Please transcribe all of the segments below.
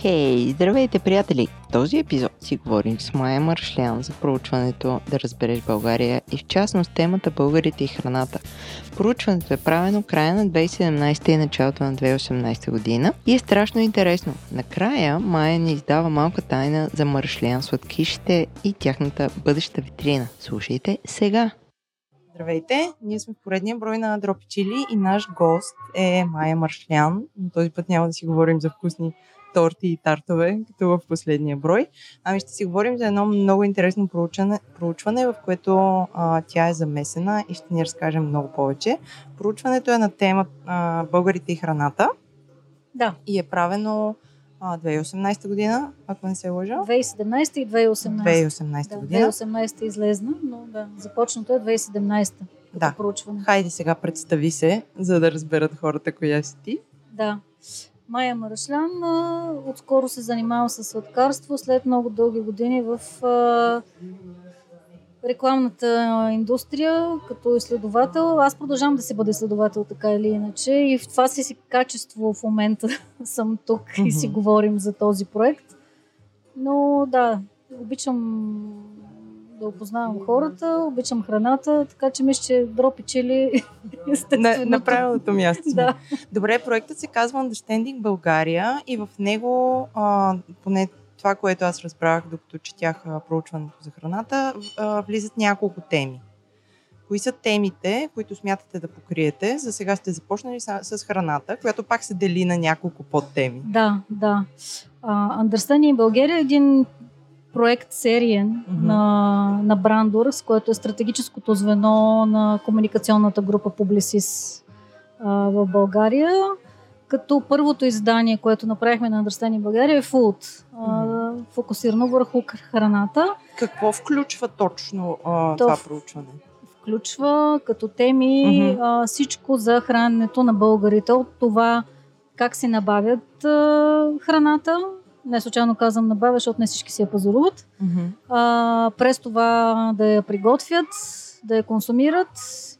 Хей, здравейте, приятели! В този епизод си говорим с Майя Маршлян за проучването да разбереш България и в частност темата българите и храната. Проучването е правено края на 2017 и началото на 2018 година и е страшно интересно. Накрая Майя ни издава малка тайна за Маршлян сладкишите и тяхната бъдеща витрина. Слушайте сега! Здравейте! Ние сме в поредния брой на Дропи Чили и наш гост е Майя Маршлян. Този път няма да си говорим за вкусни торти и тартове, като в последния брой. Ами ще си говорим за едно много интересно проучване, проучване в което а, тя е замесена и ще ни разкажем много повече. Проучването е на тема а, Българите и храната. Да. И е правено а, 2018 година, ако не се лъжа. 2017 и 2018. 2018 да, година. 2018 излезна, но да, започнато е 2017 като Да. проучване. Хайде сега представи се, за да разберат хората коя си ти. Да. Майя Марашлян отскоро се занимава с сладкарство след много дълги години в рекламната индустрия като изследовател. Аз продължавам да си бъда изследовател така или иначе и в това си, си качество в момента съм тук и си говорим за този проект. Но да, обичам да опознавам хората, обичам храната, така че мисля, че дропи чили На, на правилното място. Да. Добре, проектът се казва Understanding България и в него, а, поне това, което аз разбрах, докато четях проучването за храната, а, влизат няколко теми. Кои са темите, които смятате да покриете? За сега сте започнали с, с храната, която пак се дели на няколко подтеми. Да, да. Uh, Understanding България е един проект сериен Мгм. на, на Брандурс, което е стратегическото звено на комуникационната група Publicis а, в България. Като първото издание, което направихме на Understanding България е Food, а, фокусирано върху храната. Какво включва точно а, То това проучване? включва като теми Мгм. а, всичко за храненето на българите. От това как си набавят а, храната. Не случайно казвам набавя, защото не всички си я пазаруват. Мгм. А, през това да я приготвят, да я консумират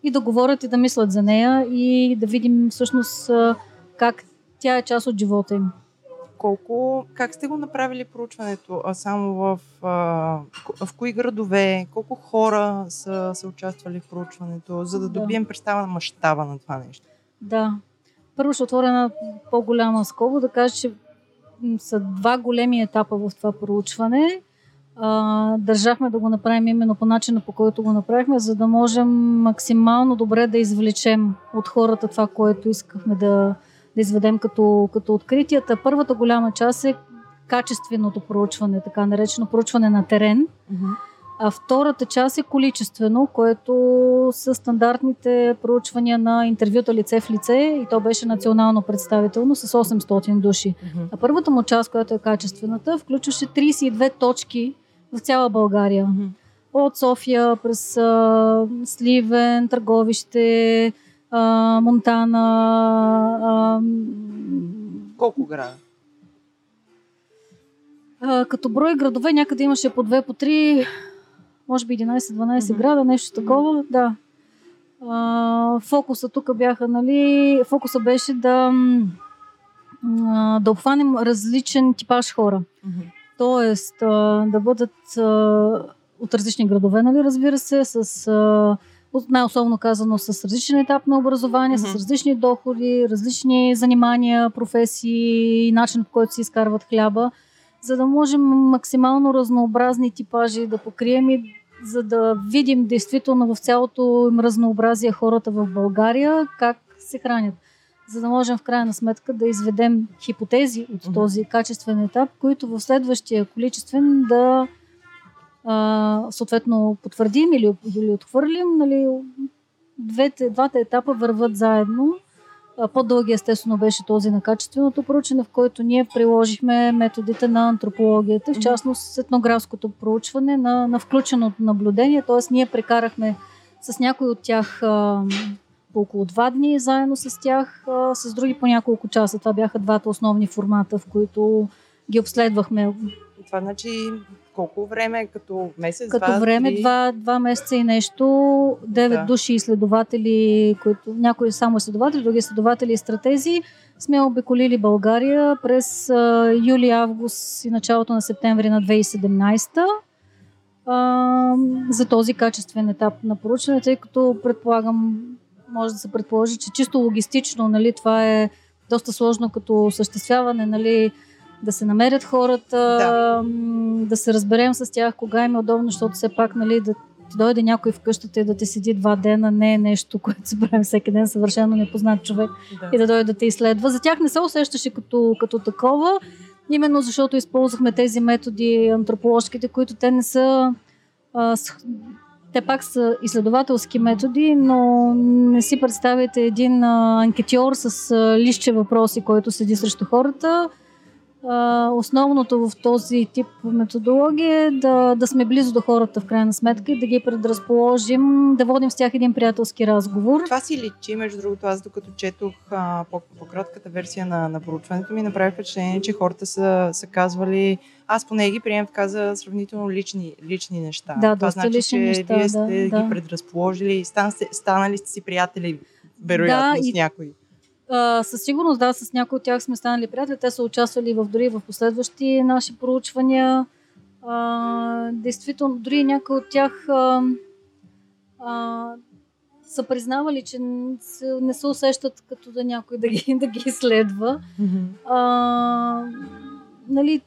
и да говорят и да мислят за нея и да видим всъщност как тя е част от живота им. Колко, как сте го направили проучването? А само в, а, в кои градове? Колко хора са, са участвали в проучването, за да Да. добием представа на мащаба на това нещо? Да. Първо ще отворя една по-голяма скоба да кажа, че са два големи етапа в това проучване. Държахме да го направим именно по начина, по който го направихме, за да можем максимално добре да извлечем от хората това, което искахме да, да изведем като, като откритията. Първата голяма част е качественото проучване, така наречено проучване на терен. А втората част е количествено, което са стандартните проучвания на интервюта лице в лице и то беше национално представително с 800 души. А първата му част, която е качествената, включваше 32 точки в цяла България. От София през а, Сливен, Търговище, а, Монтана, а, Колко града? Като брой градове някъде имаше по две, по три, може би 11-12 Мгм. града, нещо такова, да. А, фокуса тук бяха, нали, фокуса беше да, да обхванем различен типаж хора. Тоест, а, да бъдат от различни градове, нали, разбира се, с най-особено казано с различен етап на образование, Мгм. с различни доходи, различни занимания, професии, начин по който си изкарват хляба, за да можем максимално разнообразни типажи да покрием и за да видим действително в цялото им разнообразие хората в България как се хранят. За да можем в крайна сметка да изведем хипотези от този качествен етап, които в следващия количествен да а, съответно потвърдим или, или отхвърлим. Нали, двете, двата етапа върват заедно. А, По-дълги естествено беше този на качественото проучване, в който ние приложихме методите на антропологията, в частност етнографското проучване на, на включеното наблюдение, т.е. ние прекарахме с някои от тях а, по около два дни заедно с тях, а, с други по няколко часа. Това бяха двата основни формата, в които ги обследвахме това значи колко време, като месец, Като два, време, три? два, два месеца и нещо, девет Да. души изследователи, които някои само изследователи, други изследователи и стратези, сме обиколили България през а, юли, август и началото на септември на 2017 а, за този качествен етап на проучване, тъй като предполагам, може да се предположи, че чисто логистично, нали, това е доста сложно като осъществяване, нали, да се намерят хората, Да. да се разберем с тях кога им е удобно, защото все пак нали, да ти дойде някой в къщата и да те седи два дена, не е нещо, което се правим всеки ден, съвършено непознат човек Да. и да дойде да те изследва. За тях не се усещаше като, като такова, именно защото използвахме тези методи антроположките, които те не са а, с, те пак са изследователски методи, но не си представяте един а, анкетьор с а, лище въпроси, който седи срещу хората. Основното в този тип методология е да, да сме близо до хората в крайна сметка и да ги предразположим, да водим с тях един приятелски разговор. Това си личи, между другото, аз докато четох а, по- по-кратката версия на, на проучването ми, направи впечатление, че хората са, са казвали, аз поне ги приемам така за сравнително лични, лични неща. Да, Това значи, лични че неща, вие да, сте да. ги предразположили, стан, сте- станали сте си приятели, вероятно, Да, с и- някой. А, със сигурност, да, с някои от тях сме станали приятели. Те са участвали в, дори в последващи наши проучвания. А, действително, дори някои от тях а, а, са признавали, че не се усещат като да някой да ги, да ги изследва. А, нали,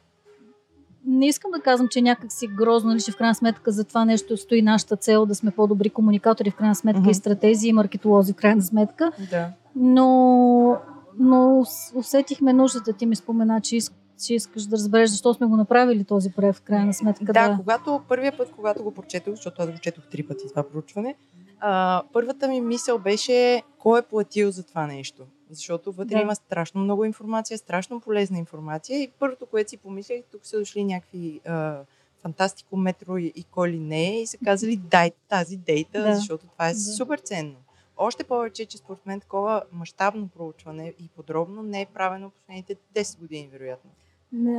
не искам да казвам, че някак си грозно, нали, че в крайна сметка за това нещо стои нашата цел да сме по-добри комуникатори, в крайна сметка Мгм. и стратези и маркетолози, в крайна сметка Да. но, но усетихме нуждата. Ти ми спомена, че, иск, че искаш да разбереш защо сме го направили този проект, в крайна сметка. Да, Да, когато първия път, когато го прочетох, защото аз го четох три пъти това проучване, а, първата ми мисъл беше кой е платил за това нещо. Защото вътре Да. има страшно много информация, страшно полезна информация и първото, което си помислях, тук са дошли някакви а, фантастико метро и, и кой ли не и са казали дай тази дейта, Да. защото това е Да. супер ценно. Още повече, че според мен такова мащабно проучване и подробно не е правено последните 10 години, вероятно.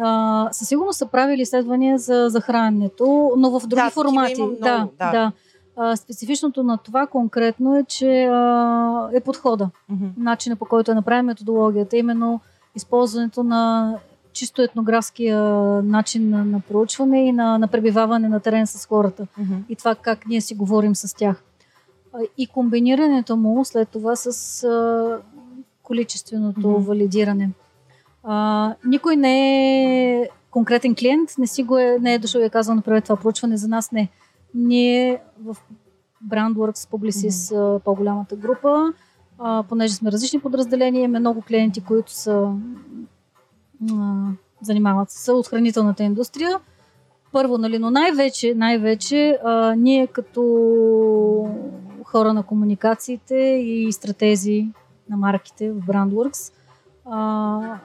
а, със сигурност са правили изследвания за, за храненето, но в други Да, формати. много, да, да. да. А, специфичното на това конкретно е, че а, е подхода. начина по който е направим методологията, именно използването на чисто етнографския начин на, на проучване и на, на пребиваване на терен с хората и това как ние си говорим с тях. А, И комбинирането му след това с а, количественото Мгм. валидиране. А, никой не е конкретен клиент, не, си го е, не е дошъл и е казал, направете това проучване за нас. Не. Ние в Brandworks Publicis, а, по-голямата група, а, понеже сме различни подразделения, имаме много клиенти, които са а, занимават се от хранителната индустрия. Първо, нали, но най-вече, най-вече а, ние като хора на комуникациите и стратези на марките в Brandworks, а,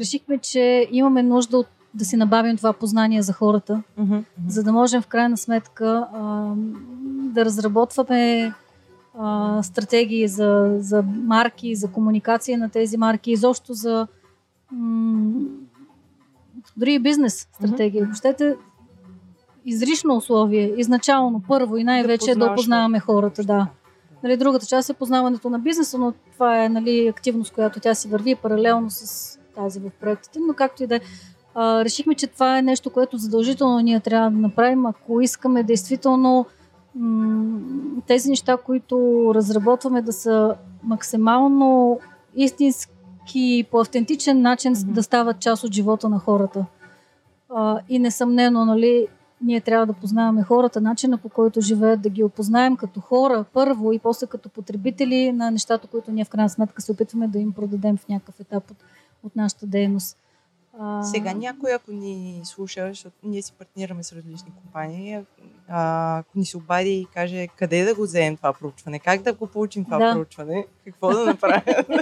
решихме, че имаме нужда от да си набавим това познание за хората, за да можем в крайна сметка а, да разработваме а, стратегии за, за марки, за комуникация на тези марки, изобщо за м- дори и бизнес стратегия. Въобще изрично условие, изначално, първо и най-вече е да опознаваме хората. Да. Да. Нали, другата част е познаването на бизнеса, но това е нали, активност, която тя си върви паралелно с тази в проектите. Но както и да е, а, решихме, че това е нещо, което задължително ние трябва да направим, ако искаме действително м- тези неща, които разработваме да са максимално истински, по автентичен начин Мгм. да стават част от живота на хората. А, и несъмнено, нали, ние трябва да познаваме хората, начина по който живеят, да ги опознаем като хора първо и после като потребители на нещата, които ние в крайна сметка се опитваме да им продадем в някакъв етап от, от нашата дейност. А, Сега някой, ако ни слуша, защото ние си партнираме с различни компании, а, ако ни се обади и каже къде да го вземем това проучване, как да го получим това Да. проучване, какво да направим?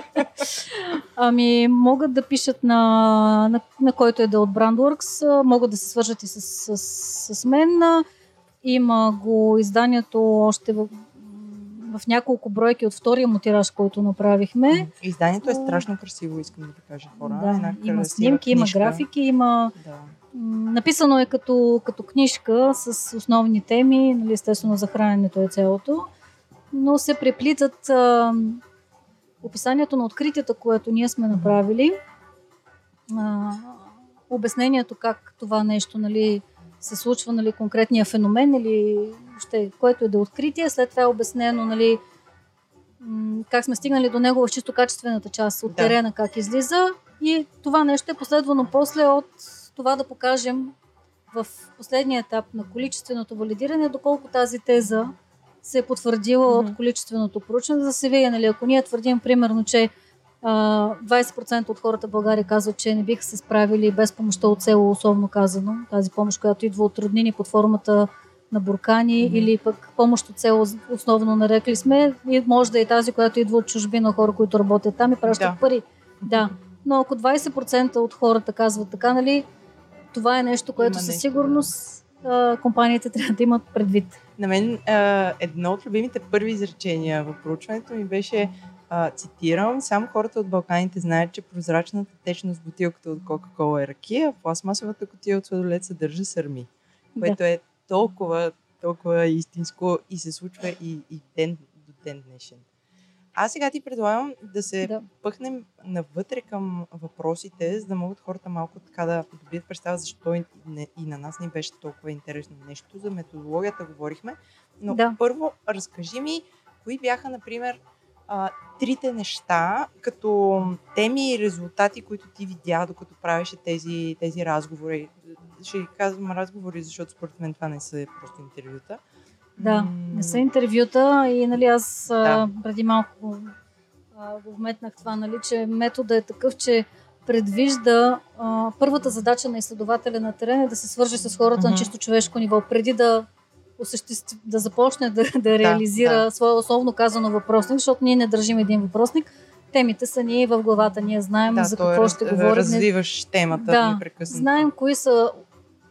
Ами, могат да пишат на, на, на който е да от Brandworks, могат да се свържат и с, с, с мен. Има го изданието още в, в няколко бройки от втория му тираж, който направихме. Изданието е страшно красиво, искам да ви кажа хора. да, Една има снимки, има книжка. графики, има Да. написано е като, като книжка с основни теми, нали, естествено за храненето е цялото, но се преплитат а, описанието на откритията, което ние сме направили, а, обяснението как това нещо нали, се случва, нали, конкретния феномен или ще, което е да е откритие, след това е обяснено нали, как сме стигнали до него в чисто качествената част от да. терена, как излиза и това нещо е последвано после от това да покажем в последния етап на количественото валидиране, доколко тази теза се е потвърдила mm-hmm. от количественото проучване, за да се види, нали, ако ние твърдим примерно, че 20% от хората в България казват, че не биха се справили без помощта от село, условно казано, тази помощ, която идва от роднини под формата на буркани mm-hmm. или пък помощ от село, основно нарекли сме, и може да е тази, която идва от чужбина, хора, които работят там и пращат да. пари. Да. Но ако 20% от хората казват така, нали, това е нещо, което със сигурност а, компаниите трябва да имат предвид. На мен а, едно от любимите първи изречения в проучването ми беше а, цитирам, само хората от Балканите знаят, че прозрачната течност бутилката от Кока-Кола е ракия, а пластмасовата котия от сладолет съдържа сърми. Което да. е толкова, толкова истинско и се случва и, и ден до ден днешен. Аз сега ти предлагам да се да. пъхнем навътре към въпросите, за да могат хората малко така да добият представа защо и, не, и на нас ни беше толкова интересно нещо. За методологията говорихме. Но да. първо разкажи ми, кои бяха, например, а, трите неща, като теми и резултати, които ти видя, докато правеше тези, тези разговори. Ще казвам разговори, защото според мен това не са просто интервюта. Да, не са интервюта и нали аз да. преди малко а, го вметнах това, нали, че метода е такъв, че предвижда а, първата задача на изследователя на терен е да се свърже с хората mm-hmm. на чисто човешко ниво, преди да осъществ... да започне да, да реализира да, да. своя основно казано въпросник, защото ние не държим един въпросник. Темите са ние в главата, ние знаем да, за какво ще говорим. Развиваш темата да, непрекъснато. Знаем кои са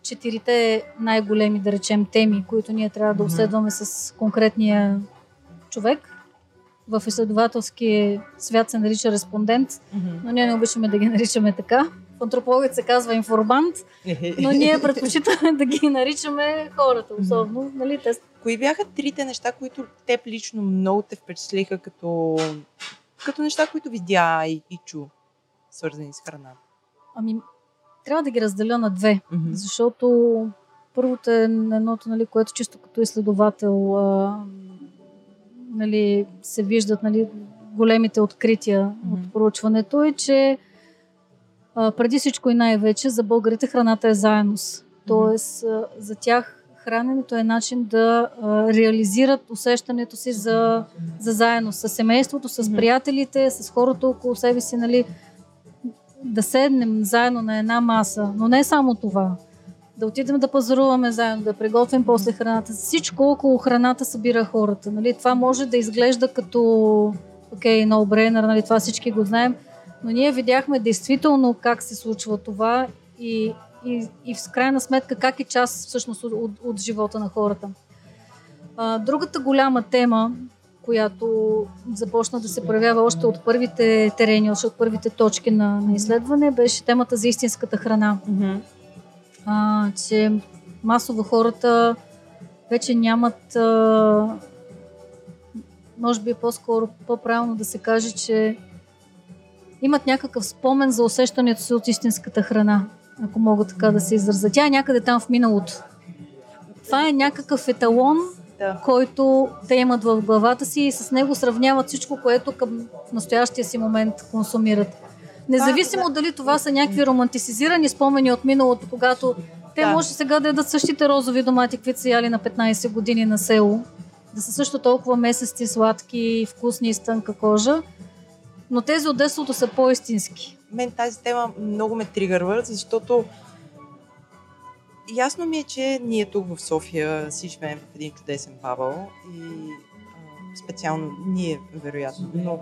четирите най-големи, да речем, теми, които ние трябва да обследваме с конкретния човек. В изследователски свят се нарича респондент, но ние не обичаме да ги наричаме така. В антропологията се казва информант, но ние предпочитаме да ги наричаме хората, особено. Нали, те... Кои бяха трите неща, които теб лично много те впечатлиха като, като неща, които видя и, и чу, свързани с храната? Ами, трябва да ги разделя на две, mm-hmm. защото първото е едното, нали, което чисто като изследовател а, нали, се виждат нали, големите открития mm-hmm. от проучването е, че а, преди всичко и най-вече за българите храната е заедност. Тоест за тях храненето е начин да а, реализират усещането си за, за заедност с семейството, с приятелите, с хората около себе си, нали, да седнем заедно на една маса, но не само това. Да отидем да пазаруваме заедно, да приготвим после храната. Всичко около храната събира хората. Нали? Това може да изглежда като окей, okay, no brainer, нали? това всички го знаем, но ние видяхме действително как се случва това и, и, и в крайна сметка как е част всъщност от, от, от живота на хората. А, другата голяма тема, която започна да се проявява още от първите терени, още от първите точки на, на изследване, беше темата за истинската храна. Mm-hmm. А, че масово хората вече нямат, а, може би е по-скоро по-правилно да се каже, че имат някакъв спомен за усещането си от истинската храна, ако мога така да се изразя. Тя е някъде там в миналото. Това е някакъв еталон, да. който те имат в главата си и с него сравняват всичко, което към настоящия си момент консумират. Независимо да, дали това са някакви романтизирани спомени от миналото, когато те да. може сега да ядат същите розови домати, които са яли на 15 години на село, да са също толкова месести, сладки, вкусни и стънка кожа, но тези от детството са по-истински. Мен тази тема много ме тригърва, защото ясно ми е, че ние тук в София си живеем в един чудесен бабъл и специално ние, вероятно. Но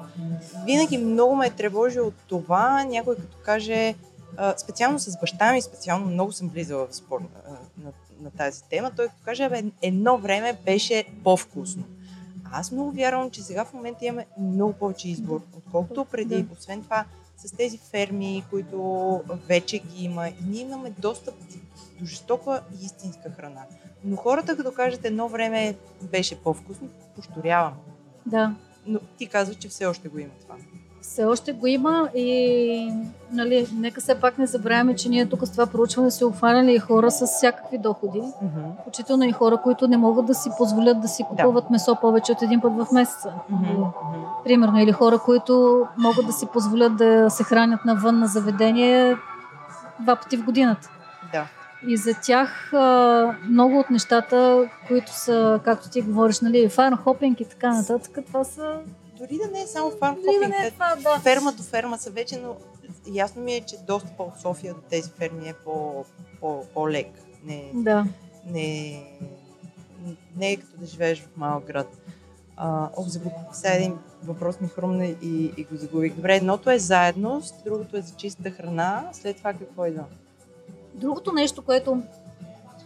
винаги много ме е тревожил от това, някой като каже, специално с баща ми, специално много съм влизала в спор а, на, на тази тема, той като каже, едно време беше по-вкусно. Аз много вярвам, че сега в момента имаме много повече избор, отколкото преди. Освен това, с тези ферми, които вече ги има, и ние имаме достъп до жестока и истинска храна. Но хората, като кажат едно време беше по-вкусно, пошторявам. Да. Но ти казваш, че все още го има това. Все още го има и нали, нека все пак не забравяме, че ние тук с това проучване се обхваняли и хора с всякакви доходи. Mm-hmm. Включително и хора, които не могат да си позволят да си купуват да. месо повече от един път в месеца. Mm-hmm. Примерно, или хора, които могат да си позволят да се хранят навън на заведение два пъти в годината. Да. И за тях много от нещата, които са, както ти говориш, нали, фармхопинг и така нататък, това са дори да не е само фармхопинг, да е това, да. ферма до ферма са вече, но ясно ми е, че доста от София до тези ферми е по, по, по-лек. Не, да. не, не е като да живееш в малък град. А, ох, забух, сега един въпрос ми хрумна и, и го загубих. Добре, едното е заедност, другото е за чиста храна, след това какво идва? Другото нещо, което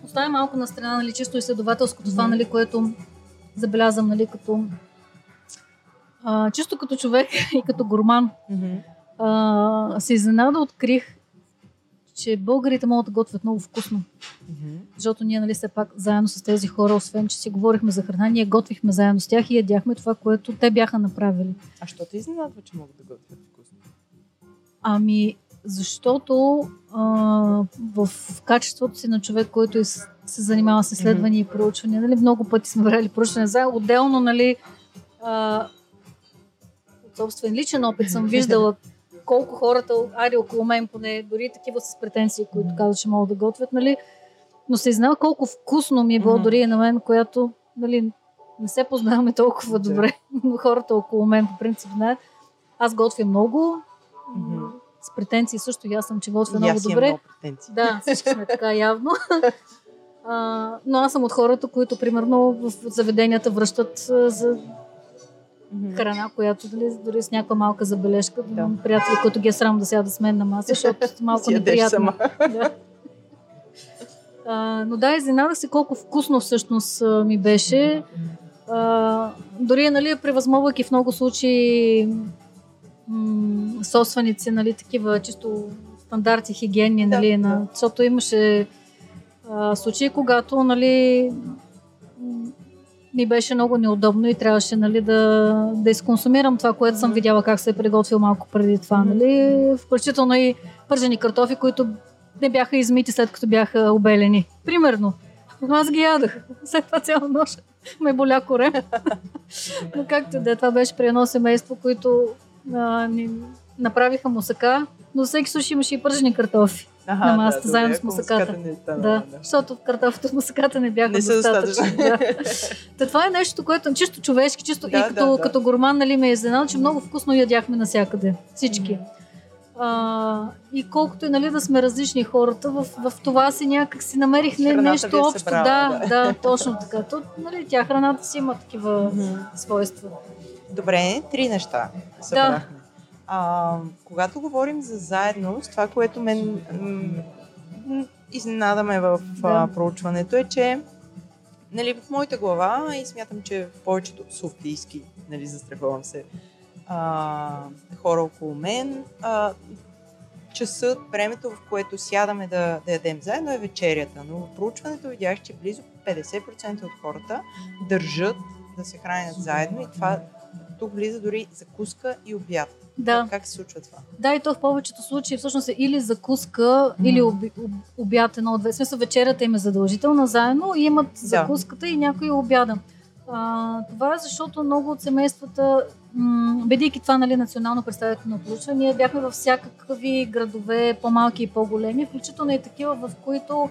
оставя малко на страна, нали, чисто изследователското mm-hmm. това, нали, което забелязвам, нали, като а, чисто като човек и като гурман, mm-hmm. а, се изненада открих, че българите могат да готвят много вкусно. Mm-hmm. Защото ние, нали, все пак заедно с тези хора, освен че си говорихме за храна, ние готвихме заедно с тях и ядяхме това, което те бяха направили. А що те изненадва, че могат да готвят вкусно? Ами, защото а, в качеството си на човек, който е, се занимава с изследвания mm-hmm. и проучвания, нали, много пъти сме правили проучвания за отделно, нали, а, собствен личен опит съм виждала колко хората, ари около мен поне, дори такива с претенции, които казват, че могат да готвят, нали, но се знава колко вкусно ми е било mm-hmm. дори и на мен, която, нали, не се познаваме толкова добре, но хората около мен по принцип знаят. Аз готвя много, mm-hmm с претенции също. И аз съм, че готвя много добре. Много да, всички сме така явно. А, но аз съм от хората, които примерно в заведенията връщат за храна, която дали, дори с някаква малка забележка. Да. Приятели, които ги е срам да сядат с мен на маса, защото малко неприятно. да. А, но да, изненадах се колко вкусно всъщност ми беше. А, дори, нали, превъзмогвайки в много случаи м- собственици, нали, такива чисто стандарти хигиенни, нали, да, на, да. защото имаше а, случаи, когато, нали, ми беше много неудобно и трябваше нали, да, да изконсумирам това, което съм видяла как се е приготвил малко преди това. Нали? Включително и пържени картофи, които не бяха измити след като бяха обелени. Примерно. Аз ги ядах. След това цяла нощ ме боля корем. Но както да, това беше при едно семейство, които а, ни направиха мусака, но всеки случай имаше и пържени картофи Аха, на масата, да, заедно с мусаката. да, да, защото картофите с мусаката не бяха не достатъчни. Да. Та това е нещо, което чисто човешки, чисто да, и като, да, като гурман, нали, ме е изненадал, че много вкусно ядяхме навсякъде. Всички. А, и колкото и нали, да сме различни хората, в, в това си някак си намерих не, нещо е общо. Събрала, да, да, да, точно така. То, нали, тя храната си има такива mm-hmm. свойства. Добре, три неща събрахме. Да. А, когато говорим за заедност, това, което мен м- изненадаме в да. проучването е, че нали, в моята глава и смятам, че в повечето софийски, нали, застраховам се, а, хора около мен, а, часът, времето, в което сядаме да, да ядем заедно е вечерята. Но в проучването видях, че близо 50% от хората държат да се хранят заедно и това тук влиза дори закуска и обяд. Да. Как, как се случва това? Да, и то в повечето случаи всъщност е или закуска, mm. или оби, об, обяд едно от две. Смисъл вечерята им е задължителна заедно и имат да. закуската и някой обяда. А, това е защото много от семействата, м- бидейки това нали, национално представително проучване, ние бяхме във всякакви градове, по-малки и по-големи, включително и такива, в които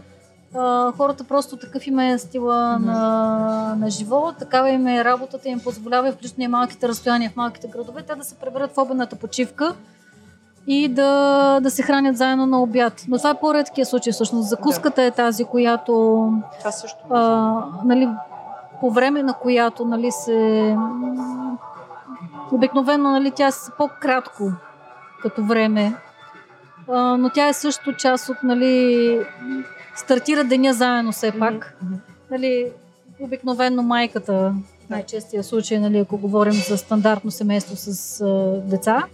а, хората просто такъв им е стила mm-hmm. на, на живот, такава им е работата, им позволява включително и малките разстояния в малките градове, те да се преберат в обедната почивка и да, да се хранят заедно на обяд. Но това е по-редкия случай всъщност. Закуската е тази, която... Това също. А, нали, по време на която нали, се... Обикновено нали, тя е по-кратко като време, а, но тя е също част от нали, стартира деня заедно все пак. Mm-hmm. Нали, обикновено майката, най-честия случай, нали, ако говорим за стандартно семейство с а, деца,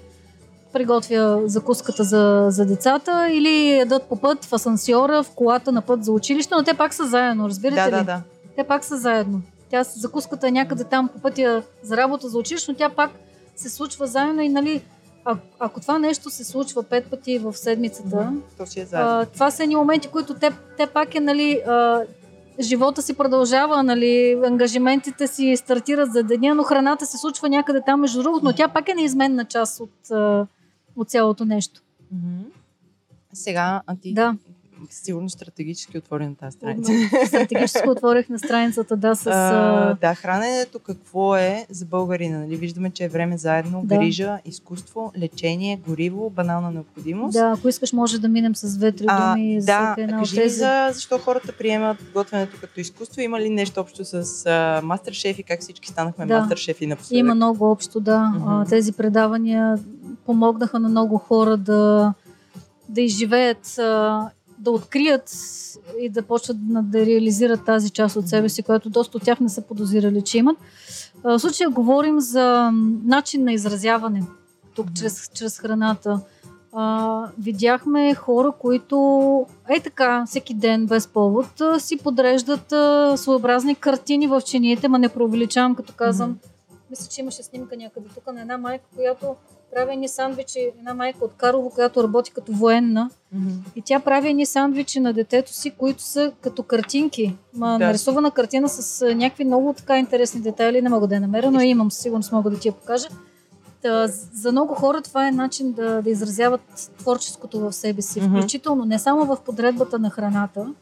приготвя закуската за, за децата или ядат по път в асансьора, в колата на път за училище, но те пак са заедно, разбирате Да, ли? да, да. Те пак са заедно. Тя закуската е някъде там по пътя за работа за училище, но тя пак се случва заедно и нали, а, ако това нещо се случва пет пъти в седмицата, То си е заедно. а, това са едни моменти, които те, те пак е, нали, а, живота си продължава, нали, ангажиментите си стартират за деня, но храната се случва някъде там между другото, но тя пак е неизменна част от, от цялото нещо. Сега, а ти Да. Сигурно стратегически отвори на тази страница. Стратегически отворих на страницата, да, с... А, А, да, храненето какво е за българина? Нали? Виждаме, че е време заедно, Да. грижа, изкуство, лечение, гориво, банална необходимост. да, ако искаш, може да минем с две-три А, думи за да, една кажи тези. за защо хората приемат готвенето като изкуство. Има ли нещо общо с а, мастер-шеф и как всички станахме Да. мастер-шефи напоследък? Има много общо, да. А, Мгм. тези предавания помогнаха на много хора да, да изживеят, а, да открият и да почват да, реализират тази част от себе си, която доста от тях не са подозирали, че имат. В случая говорим за начин на изразяване тук, чрез, чрез храната. А, видяхме хора, които е така, всеки ден без повод си подреждат а, своеобразни картини в чиниите, ма не преувеличавам, като казвам. Мисля, че имаше снимка някъде тук на една майка, която прави едни сандвичи, една майка от Карлово, която работи като военна. Мгм. И тя прави едни сандвичи на детето си, които са като картинки. Ма, Да. нарисувана картина с някакви много така интересни детайли. Не мога да я намеря, но я имам, сигурност мога да ти я покажа. Та, за много хора това е начин да, да изразяват творческото в себе си. Мгм. Включително не само в подредбата на храната,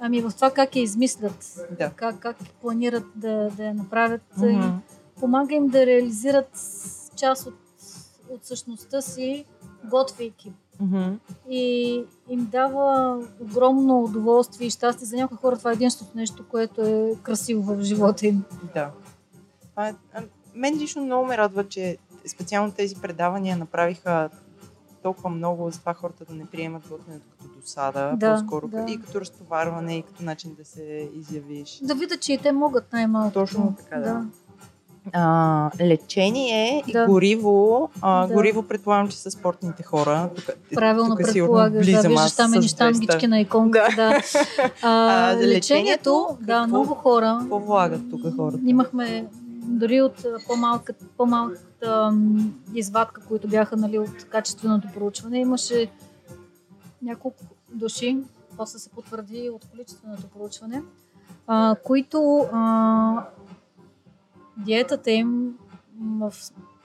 ами и в това как я измислят, Да. как, как планират да, да я направят. И Мгм. помага им да реализират част от, от същността си, готвейки. Мгм. И им дава огромно удоволствие и щастие. За някои хора това е единственото нещо, което е красиво в живота им. Да. А, а, мен лично много ме радва, че специално тези предавания направиха толкова много за това хората да не приемат готвенето като досада, Да, по-скоро да. и като разтоварване, и като начин да се изявиш. Да видят, че и те могат най-малко. Точно така, да. А, лечение и Да. гориво. А, Да. Гориво предполагам, че са спортните хора. Тук, Правилно тук предполагаш, да, виждаш там едни 200. щангички на иконката. Да. А, А, лечението, лечението, да, какво- много хора. Какво влагат тук хората? Имахме дори от по-малка, по-малката извадка, които бяха нали, от качественото проучване, имаше няколко души, после се потвърди от количественото проучване, а, които а, диетата им в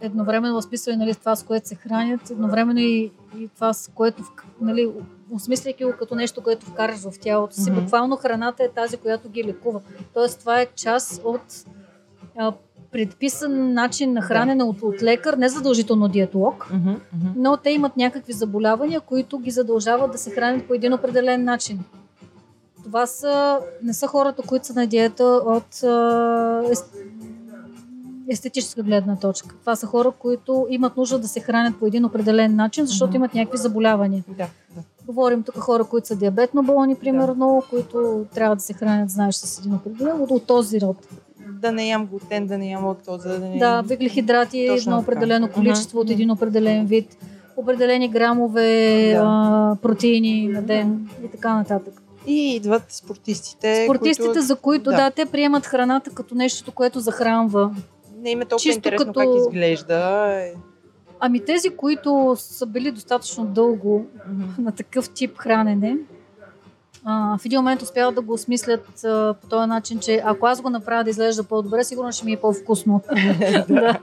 едновременно възписва нали, това, с което се хранят, едновременно и, и това, с което, нали, осмисляйки го като нещо, което вкараш в тялото си. Мгм. Буквално храната е тази, която ги лекува. Тоест, това е част от а, предписан начин на хранене от, от лекар, не задължително диетолог, Мгм, мгм. но те имат някакви заболявания, които ги задължават да се хранят по един определен начин. Това са, не са хората, които са на диета от а, естетическа гледна точка. Това са хора, които имат нужда да се хранят по един определен начин, защото Мгм. имат някакви заболявания. Да, да. Говорим тук хора, които са диабетно болни, примерно, които трябва да се хранят, знаеш, с един определен, от, от този род. Да не ям глутен, да не ям лактоза, да не Да, въглехидрати Точно на така. определено количество от Мгм. един определен вид, определени грамове Да. а, протеини на ден и така нататък. И идват спортистите, Спортистите, които за които да. да. те приемат храната като нещо, което захранва. Не им е толкова чисто интересно като- как изглежда. Ами тези, които са били достатъчно дълго на такъв тип хранене, а, в един момент успяват да го осмислят а, по този начин, че ако аз го направя да изглежда по-добре, сигурно ще ми е по-вкусно. да.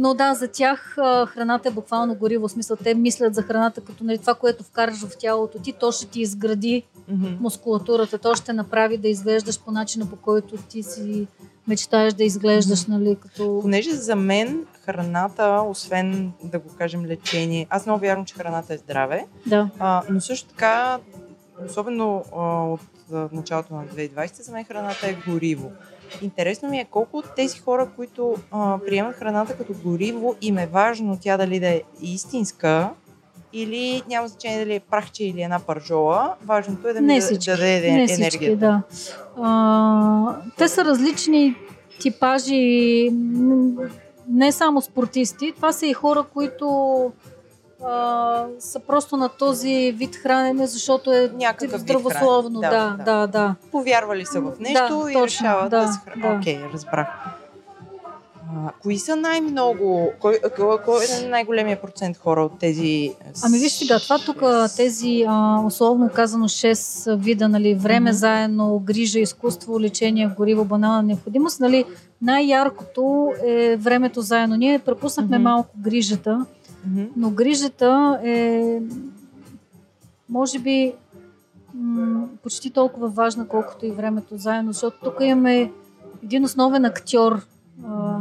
Но да, за тях храната е буквално гориво. В смисъл, те мислят за храната като нали, това, което вкараш в тялото ти, то ще ти изгради Мгм. мускулатурата, то ще направи да изглеждаш по начина, по който ти си мечтаеш да изглеждаш, нали, като... Понеже за мен храната, освен да го кажем лечение, аз много вярвам, че храната е здраве, Да. а, но също така, особено а, от а, началото на 2020, за мен храната е гориво. Интересно ми е колко от тези хора, които а, приемат храната като гориво, им е важно тя дали да е истинска или няма значение дали е прахче или една пържола. Важното е да ми Не да, всички. да даде Не всички, да. А, те са различни типажи, не само спортисти. Това са и хора, които а, са просто на този вид хранене, защото е Някакъв здравословно. хранене. Да, да, да. да. Повярвали са в нещо Да, и точно, решават да, да, се хранят. да. Окей, разбрах. А, кои са най-много, кой, кой, кой е най-големия процент хора от тези... Ами виж сега, това тук тези, а, условно казано, 6 вида, нали, време Мгм. заедно, грижа, изкуство, лечение, гориво, банална необходимост, нали, най-яркото е времето заедно. Ние препуснахме Мгм. малко грижата, Но грижата е, може би, м- почти толкова важна, колкото и времето заедно, защото тук имаме един основен актьор, а,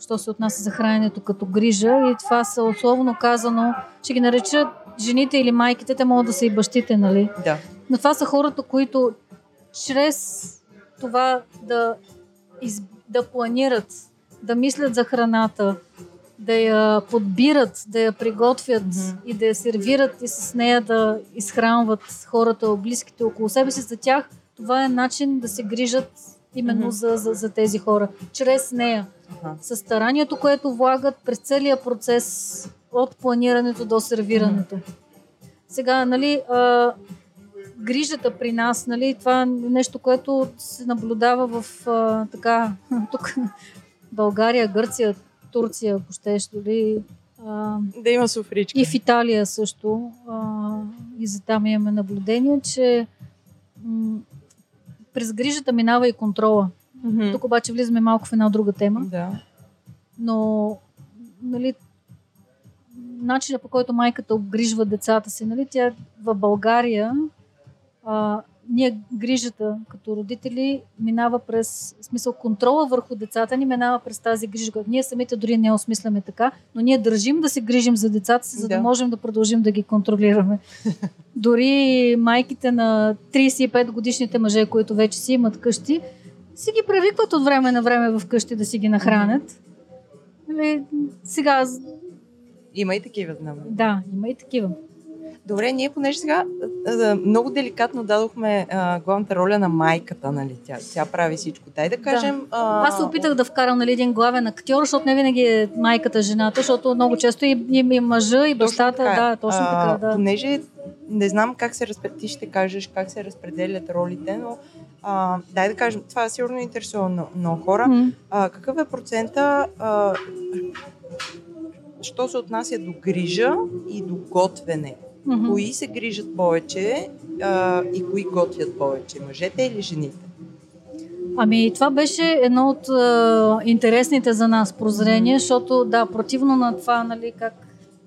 що се отнася за храненето като грижа и това са условно казано, ще ги наречат жените или майките, те могат да са и бащите, нали? Да. Но това са хората, които чрез това да, из, да планират, да мислят за храната, да я подбират, да я приготвят Мгм. и да я сервират и с нея да изхранват хората, близките около себе си. За тях това е начин да се грижат именно Мгм. за, за, за тези хора. Чрез нея. Аха. С старанието, което влагат през целия процес от планирането до сервирането. Сега, нали, а, грижата при нас, нали, това е нещо, което се наблюдава в а, така, тук България, Гърция, Турция, ако щеш, дори а, Да има суфричка. и в Италия също. А, и за там имаме наблюдение, че м- през грижата минава и контрола. Мгм. Тук обаче влизаме малко в една друга тема, Да. но нали, начинът по който майката обгрижва децата си, нали, тя в България а, ние грижата като родители минава през, в смисъл контрола върху децата ни минава през тази грижа. Ние самите дори не осмисляме така, но ние държим да се грижим за децата си, за да, Да. можем да продължим да ги контролираме. дори майките на 35 годишните мъже, които вече си имат къщи, си ги привикват от време на време в къщи да си ги нахранят. Нали, сега, Има и такива знаме. да, има и такива. Добре, ние понеже сега а, а, много деликатно дадохме а, главната роля на майката, нали? Тя, тя прави всичко. Дай да кажем... А, Аз се опитах да вкарам нали, един главен актьор, защото не винаги е майката жената, защото много често и, и, и мъжа, и Точно бащата, така е. да, точно А, така, да. Понеже не знам как се разпределят, ти ще кажеш как се разпределят ролите, но а, дай да кажем, това сигурно интересува много, много хора. М. А, какъв е процента, а, що се отнася до грижа и до готвене? Мгм. Кои се грижат повече а, и кои готвят повече? Мъжете или жените? Ами това беше едно от е, интересните за нас прозрения, защото да, противно на това, нали, как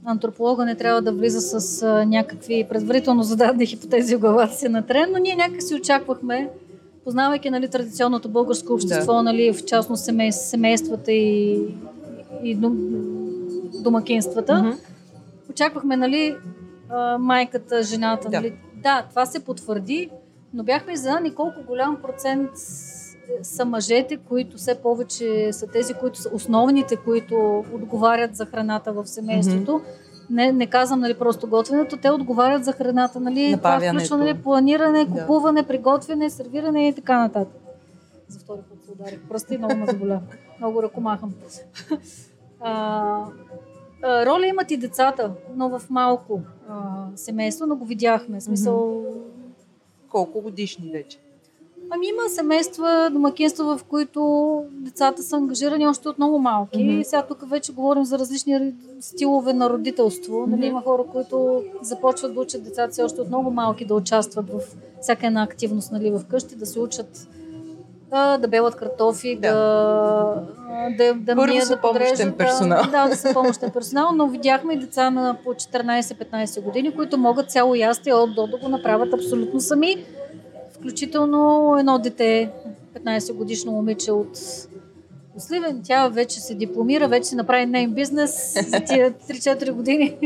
антрополога не трябва да влиза с е, някакви предварително зададени хипотези в главата си на трен, но ние някак си очаквахме, познавайки нали, традиционното българско общество, Да. нали, в частност семей, семействата и, и дом, домакинствата, Мгм. очаквахме, нали, а, майката, жената. Да. Нали. Да, това се потвърди, но бяхме изненадани колко голям процент са мъжете, които все повече са тези, които са основните, които отговарят за храната в семейството. Не, не казвам нали, просто готвенето, те отговарят за храната. Нали, това включва нали, планиране, Да. купуване, приготвяне, сервиране и така нататък. За втори път се ударих. Прости, много ме заболя. Много ръкомахам. А, роля имат и децата, но в малко а, семейство, но го видяхме. Смисъл, Колко годишни вече? Ами има семейства, домакинства, в които децата са ангажирани още от много малки. И сега тук вече говорим за различни стилове на родителство. Нали, Мгм. има хора, които започват да учат децата си още от много малки да участват в всяка една активност нали, в къщи, да се учат да, да белат картофи, да, Да. да, да, Първо са да помощен персонал. Да, да, да са помощен персонал, но видяхме и деца на по 14-15 години, които могат цяло ястие от до да го направят абсолютно сами. Включително едно дете, 15 годишно момиче от от Сливен, тя вече се дипломира, вече се направи нейн бизнес за тия 3-4 години,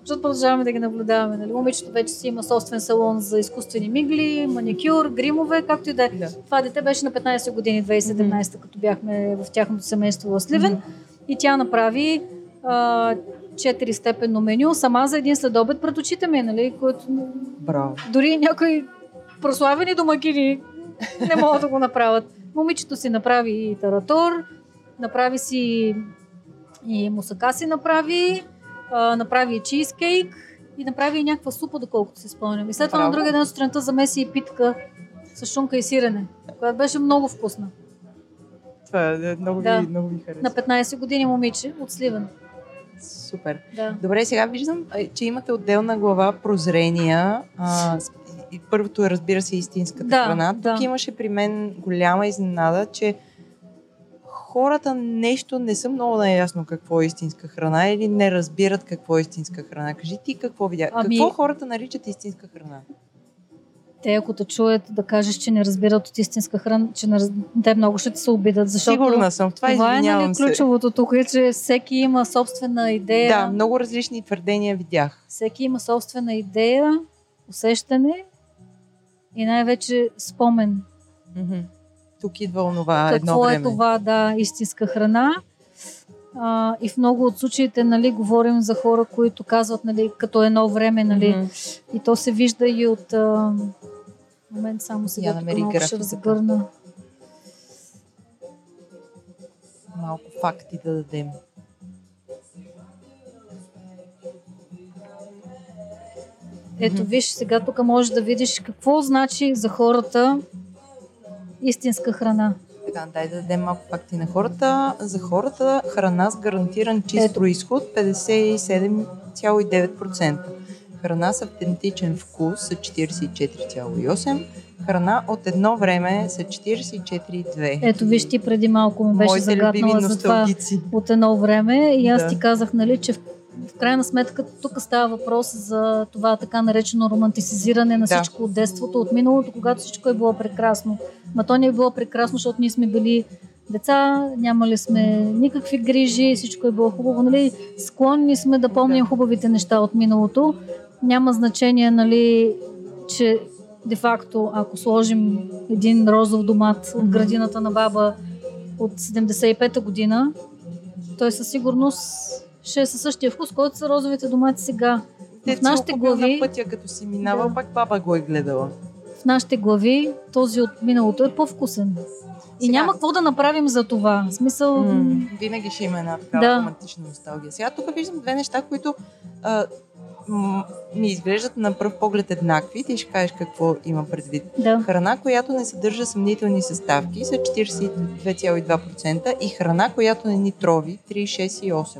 защото продължаваме да ги наблюдаваме. Нали? Момичето вече си има собствен салон за изкуствени мигли, маникюр, гримове, както и да е. Да. Това дете беше на 15 години, 2017, като бяхме в тяхното семейство в Сливен. И тя направи а, 4 степенно меню сама за един следобед пред очите ми, нали? Който, Браво. дори някои прославени домакини не могат да го направят. Момичето си направи и таратор, направи си и мусака си направи а, направи и чизкейк и направи и някаква супа, доколкото се спомням. И след това на другия ден сутринта замеси и питка с шунка и сирене, която беше много вкусна. Това е, много, Да. ви, много ви харесва. На 15 години момиче от Сливен. Супер. Да. Добре, сега виждам, че имате отделна глава прозрения. А, първото е, разбира се, истинската Да, храна. да. Тук имаше при мен голяма изненада, че хората нещо не са много наясно какво е истинска храна или не разбират какво е истинска храна. Кажи ти какво видя. Ами- Какво хората наричат истинска храна? Те, ако те чуят да кажеш, че не разбират от истинска храна, че не раз... те много ще ти се обидат, защото Сигурна съм. в Това, това е нали, ключовото тук, е, че всеки има собствена идея. Да, много различни твърдения видях. Всеки има собствена идея, усещане и най-вече спомен. Мгм. Тук идва онова едно Какво е време. това, да, истинска храна. А, и в много от случаите, нали, говорим за хора, които казват, нали, като едно време, нали, Мгм. и то се вижда и от... А... Момент само сега, Я намери малко ще разгърна. Малко факти да дадем. Ето, виж, сега тук можеш да видиш какво значи за хората истинска храна. Така, дай да дадем малко факти на хората. За хората храна с гарантиран чист Ето. происход 57,9%. Храна с автентичен вкус са 44,8%. Храна от едно време са 44,2%. Ето, виж, ти преди малко му беше Моите загаднала за това от едно време и аз Да. ти казах, нали, че в, крайна сметка тук става въпрос за това така наречено романтизиране на Да. всичко от детството, от миналото, когато всичко е било прекрасно. Ма то не е било прекрасно, защото ние сме били деца, нямали сме никакви грижи, всичко е било хубаво, нали, склонни сме да помним Да. хубавите неща от миналото. Няма значение, нали, че де-факто, ако сложим един розов домат от градината на баба от 75-та година, той със сигурност ще е със същия вкус, който са розовите домати сега. Те в нашите глави- на пътя, като си минавал, Да. пак баба го е гледала. В нашите глави този от миналото е по-вкусен. И Сега- няма какво да направим за това. В смисъл, М, Винаги ще има една такава Да. романтична носталгия. Сега тук виждам две неща, които а, ми изглеждат на пръв поглед еднакви. Ти ще кажеш какво има предвид. да. Храна, която не съдържа съмнителни съставки са 42,2% и храна, която не ни трови 36,8%.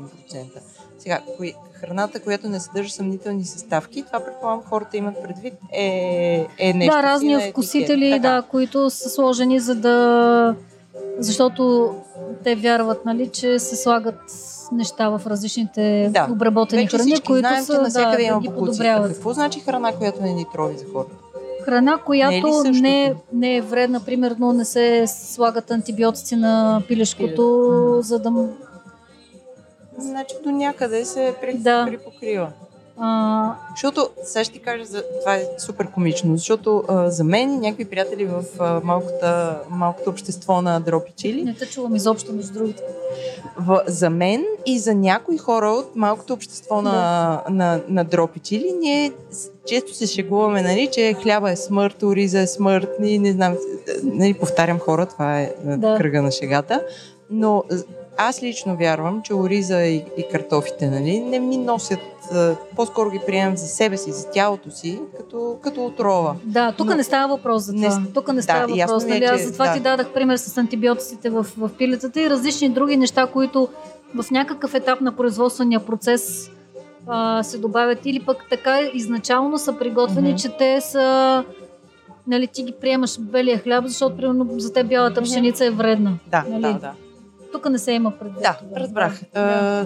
Сега, кои, храната, която не съдържа съмнителни съставки, това предполагам хората имат предвид е, е нещо. да, си разни етикет. вкусители, Така. да, които са сложени за да... Защото те вярват, нали, че се слагат неща в различните Да. обработени Вече храни, които знаем, са, че да, да ги подобряват. Какво значи храна, която не ни трови за хората? Храна, Не е която не, не е вредна, примерно не се слагат антибиотици на пилешкото, Пилешко. за да... Значи до някъде се при, Да. припокрива. А, Защото, сега ще ти кажа, за, това е супер комично, защото а, за мен някакви приятели в а, малката, малкото общество на Дропи Чили, не те чувам изобщо, между другото. в, за мен и за някои хора от малкото общество на, на, на Дропи Чили, ние често се шегуваме, нали, че хляба е смърт, ориза е смърт, и не знам, нали, повтарям хора, това е на Да. кръга на шегата, но аз лично вярвам, че ориза и, и картофите, нали, не ми носят, а, по-скоро ги приемам за себе си, за тялото си, като, като отрова. Да, тук Но- не става въпрос за Не това. с- тук не става да, въпрос. е, Нали? Аз затова да. ти дадах пример с антибиотиците в, в пилетата и различни други неща, които в някакъв етап на производствения процес а, се добавят или пък така изначално са приготвени, Мгм. че те са нали, ти ги приемаш белия хляб, защото примерно за теб бялата пшеница е вредна. Да, Нали? да, да. Тук не се има предвид. Да, това. разбрах. Да.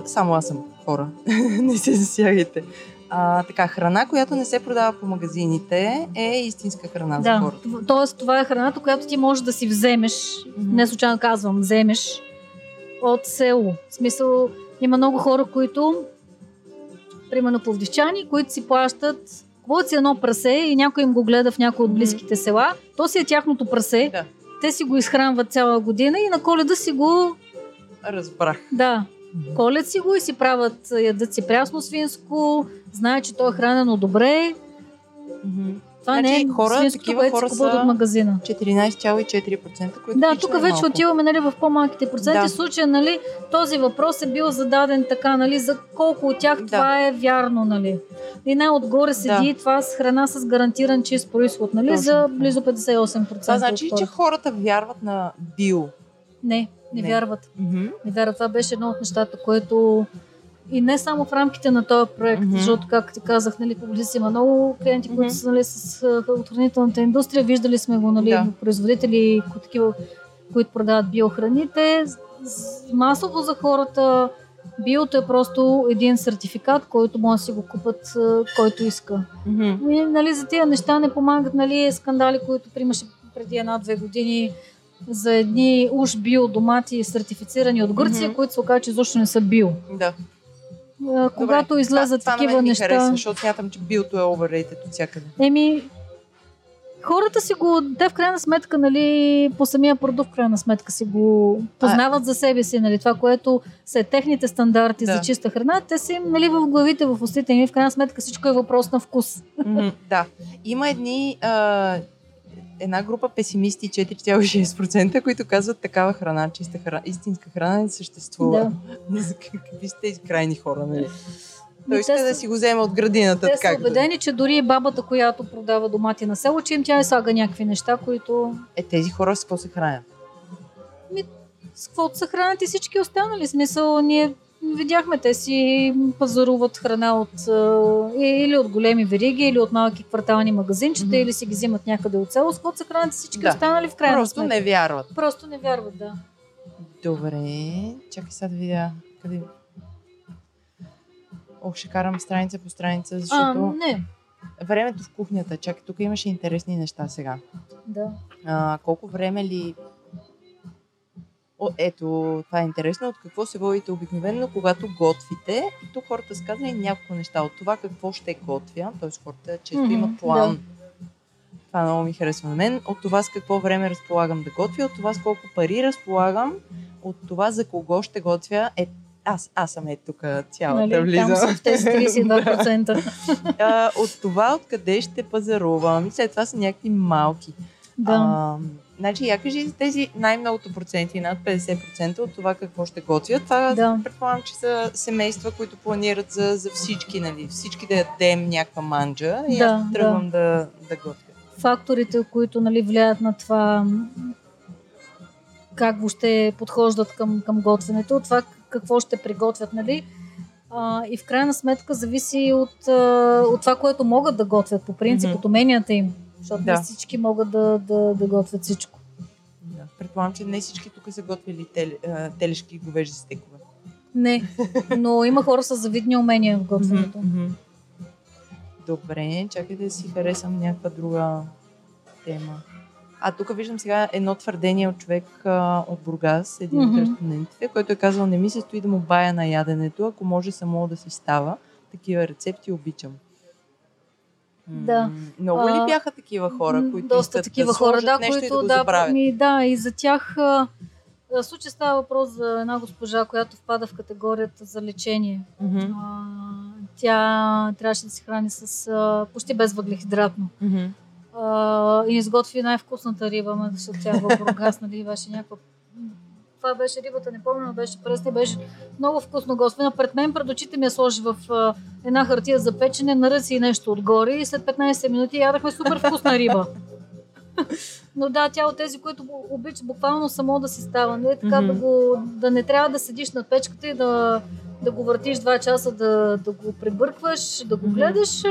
А, само аз съм хора. не се засягайте. А, така, храна, която не се продава по магазините, е истинска храна за Да, хората. т- тоест това е храната, която ти можеш да си вземеш, Мгм. не случайно казвам, вземеш от село. В смисъл, има много хора, които, примерно пловдивчани, които си плащат, купуват си едно прасе и някой им го гледа в някои от близките села. То си е тяхното прасе. Да. Те си го изхранват цяла година и на коледа си го, Разбрах. да, колят си го и си правят, ядат си прясно свинско, знаят, че то е хранено добре. Това Значи, не е хора, свинското, такива хора са от магазина. 14,4%, което Да, тук е вече малко. отиваме нали, в по-малките проценти. Да. В случая, нали, този въпрос е бил зададен така, нали, за колко от тях Да. това е вярно, нали. И най-отгоре седи това с храна с гарантиран чист происход, нали, Точно за близо 58%. Това значи, че хората. хората вярват на био. Не, не, Не. вярват. Мгм. Не вярват. Това беше едно от нещата, което и не само в рамките на този проект, Мгм. защото, както ти казах, нали, публици има много клиенти, Мгм. които са нали, с а, от хранителната индустрия. Виждали сме го, нали, Да. производители, такива, които продават биохраните. Масово за хората биото е просто един сертификат, който може да си го купат който иска. Мгм. И, нали, за тия неща не помагат нали, скандали, които примаше преди една-две години за едни уж био домати, сертифицирани от Гърция, Мгм. които се оказа, че изобщо не са био. Да. А, Когато Добре. излезат това, това такива мен ми неща. Харесва, защото смятам, че биото е overrated от всякъде. Еми, хората си го, те в крайна сметка, нали, по самия продукт, в крайна сметка си го познават за себе си, нали, това, което са техните стандарти Да. за чиста храна, те са им, нали, в главите, в устите им, в крайна сметка всичко е въпрос на вкус. Мгм, да. Има едни, а, една група песимисти, 4,6%, които казват такава храна, чиста храна, истинска храна не съществува. За Какви са тези крайни хора, нали? Той иска да си го вземе от градината. Те са убедени, че дори бабата, която продава домати на село, че им тя е слага някакви неща, които Е, тези хора с какво се хранят? с каквото са хранят и всички останали. Смисъл, ние видяхме, те си пазаруват храна от, а, или от големи вериги, или от малки квартални магазинчета, Мгм. или си ги взимат някъде от село. С се хранят всички Да. останали в крайна Просто сметка. не вярват. Просто не вярват, да. Добре, чакай сега да видя къде... Ох, ще карам страница по страница, А, защото не, времето в кухнята, чакай, тук имаше интересни неща сега. да. А, колко време ли... О, ето, това е интересно. От какво се водите обикновено, когато готвите? И тук хората са казали няколко неща. От това какво ще готвя, т.е. хората често Мгм, имат план. Това много ми харесва на мен. От това с какво време разполагам да готвя, от това с колко пари разполагам, от това за кого ще готвя. Е, аз, аз съм е тук цялата Нали, влизам. там са в тези 32%. а, от това откъде ще пазарувам. И след това са някакви малки. да. А, значи, я кажи за тези най-многото проценти, над 50% от това какво ще готвят. Това Да. предполагам, че са семейства, които планират за, за всички, нали? Всички да ядем някаква манджа и Да, аз тръгвам да, да готвя. факторите, които нали, влияят на това как въобще подхождат към, към готвенето, от това какво ще приготвят, нали? А, и в крайна сметка зависи от, от това, което могат да готвят, по принцип, Мгм. от уменията им. Защото Да. не всички могат да, да, да готвят всичко. Да. Предполагам, че не всички тук са готвили теле, а, телешки и говежди стекове. Не, но има хора с завидни умения в готвенето. Добре, чакай да си харесам някаква друга тема. А тук виждам сега едно твърдение от човек а, от Бургас, един от респондентите, който е казал, не ми се стои да му бая на яденето, ако може само да си става. Такива рецепти обичам. Да. Много ли бяха такива хора, които Доста искат такива да хора, да, нещо които и да го да, забравят? ми, да, и за тях в случай става въпрос за една госпожа, която впада в категорията за лечение. Мгм, А, тя трябваше да се храни с а, почти безвъглехидратно. мгм. А, и изготви най-вкусната риба, защото тя в Бургас, нали, беше някаква това беше рибата, не помня, беше пръсна, беше много вкусно готвена. Пред мен, пред очите ми я сложи в а, една хартия за печене, наръси и нещо отгоре и след 15 минути ядахме супер вкусна риба. Но да, тя от тези, които обича буквално само да си става. Не, така Мгм. да, го, да не трябва да седиш на печката и да, да го въртиш 2 часа, да, да го пребъркваш, да го гледаш.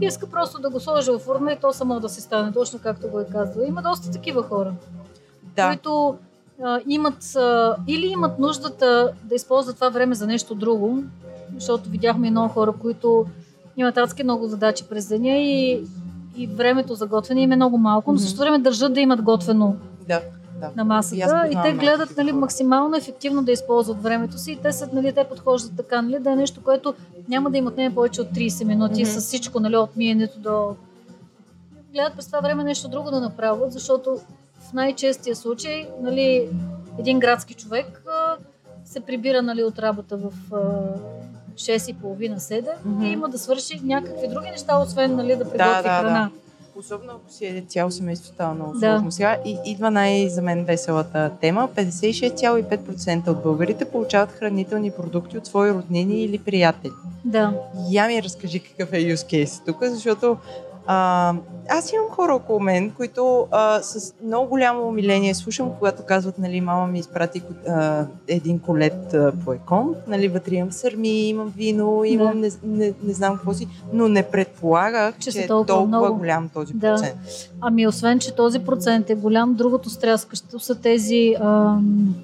Иска просто да го сложи в фурна и то само да се стане, точно както го е казал. Има доста такива хора, Да. които а, имат а, или имат нуждата да използват това време за нещо друго, защото видяхме и много хора, които имат адски много задачи през деня и, и времето за готвене им е много малко, но също време държат да имат готвено Да, да. на И масата и, познавам те гледат нали, максимално ефективно да използват времето си и те, са, нали, те подхождат така, нали, да е нещо, което няма да им отнеме повече от 30 минути Мгм. с всичко, нали, от миенето до... Гледат през това време нещо друго да направят, защото най-честия случай, нали, един градски човек а, се прибира нали, от работа в а, 6 и половина, 7 Мгм. и има да свърши някакви други неща, освен нали, да приготви да, да. храна. Особено ако си е цяло семейство, става много Да. сложно. Сега и, идва най- за мен веселата тема. 56,5% от българите получават хранителни продукти от свои роднини или приятели. Да. Я ми разкажи какъв е use case тук, защото а, аз имам хора около мен, които а, с много голямо умиление слушам, когато казват, нали, мама ми изпрати а, един колет а, по екон, нали, вътре имам сърми, имам вино, имам Да. не, не, не знам какво си, но не предполагах, Че че, е толкова толкова много. голям този Да. процент. Ами освен, че този процент е голям, другото стряскащо са тези ам,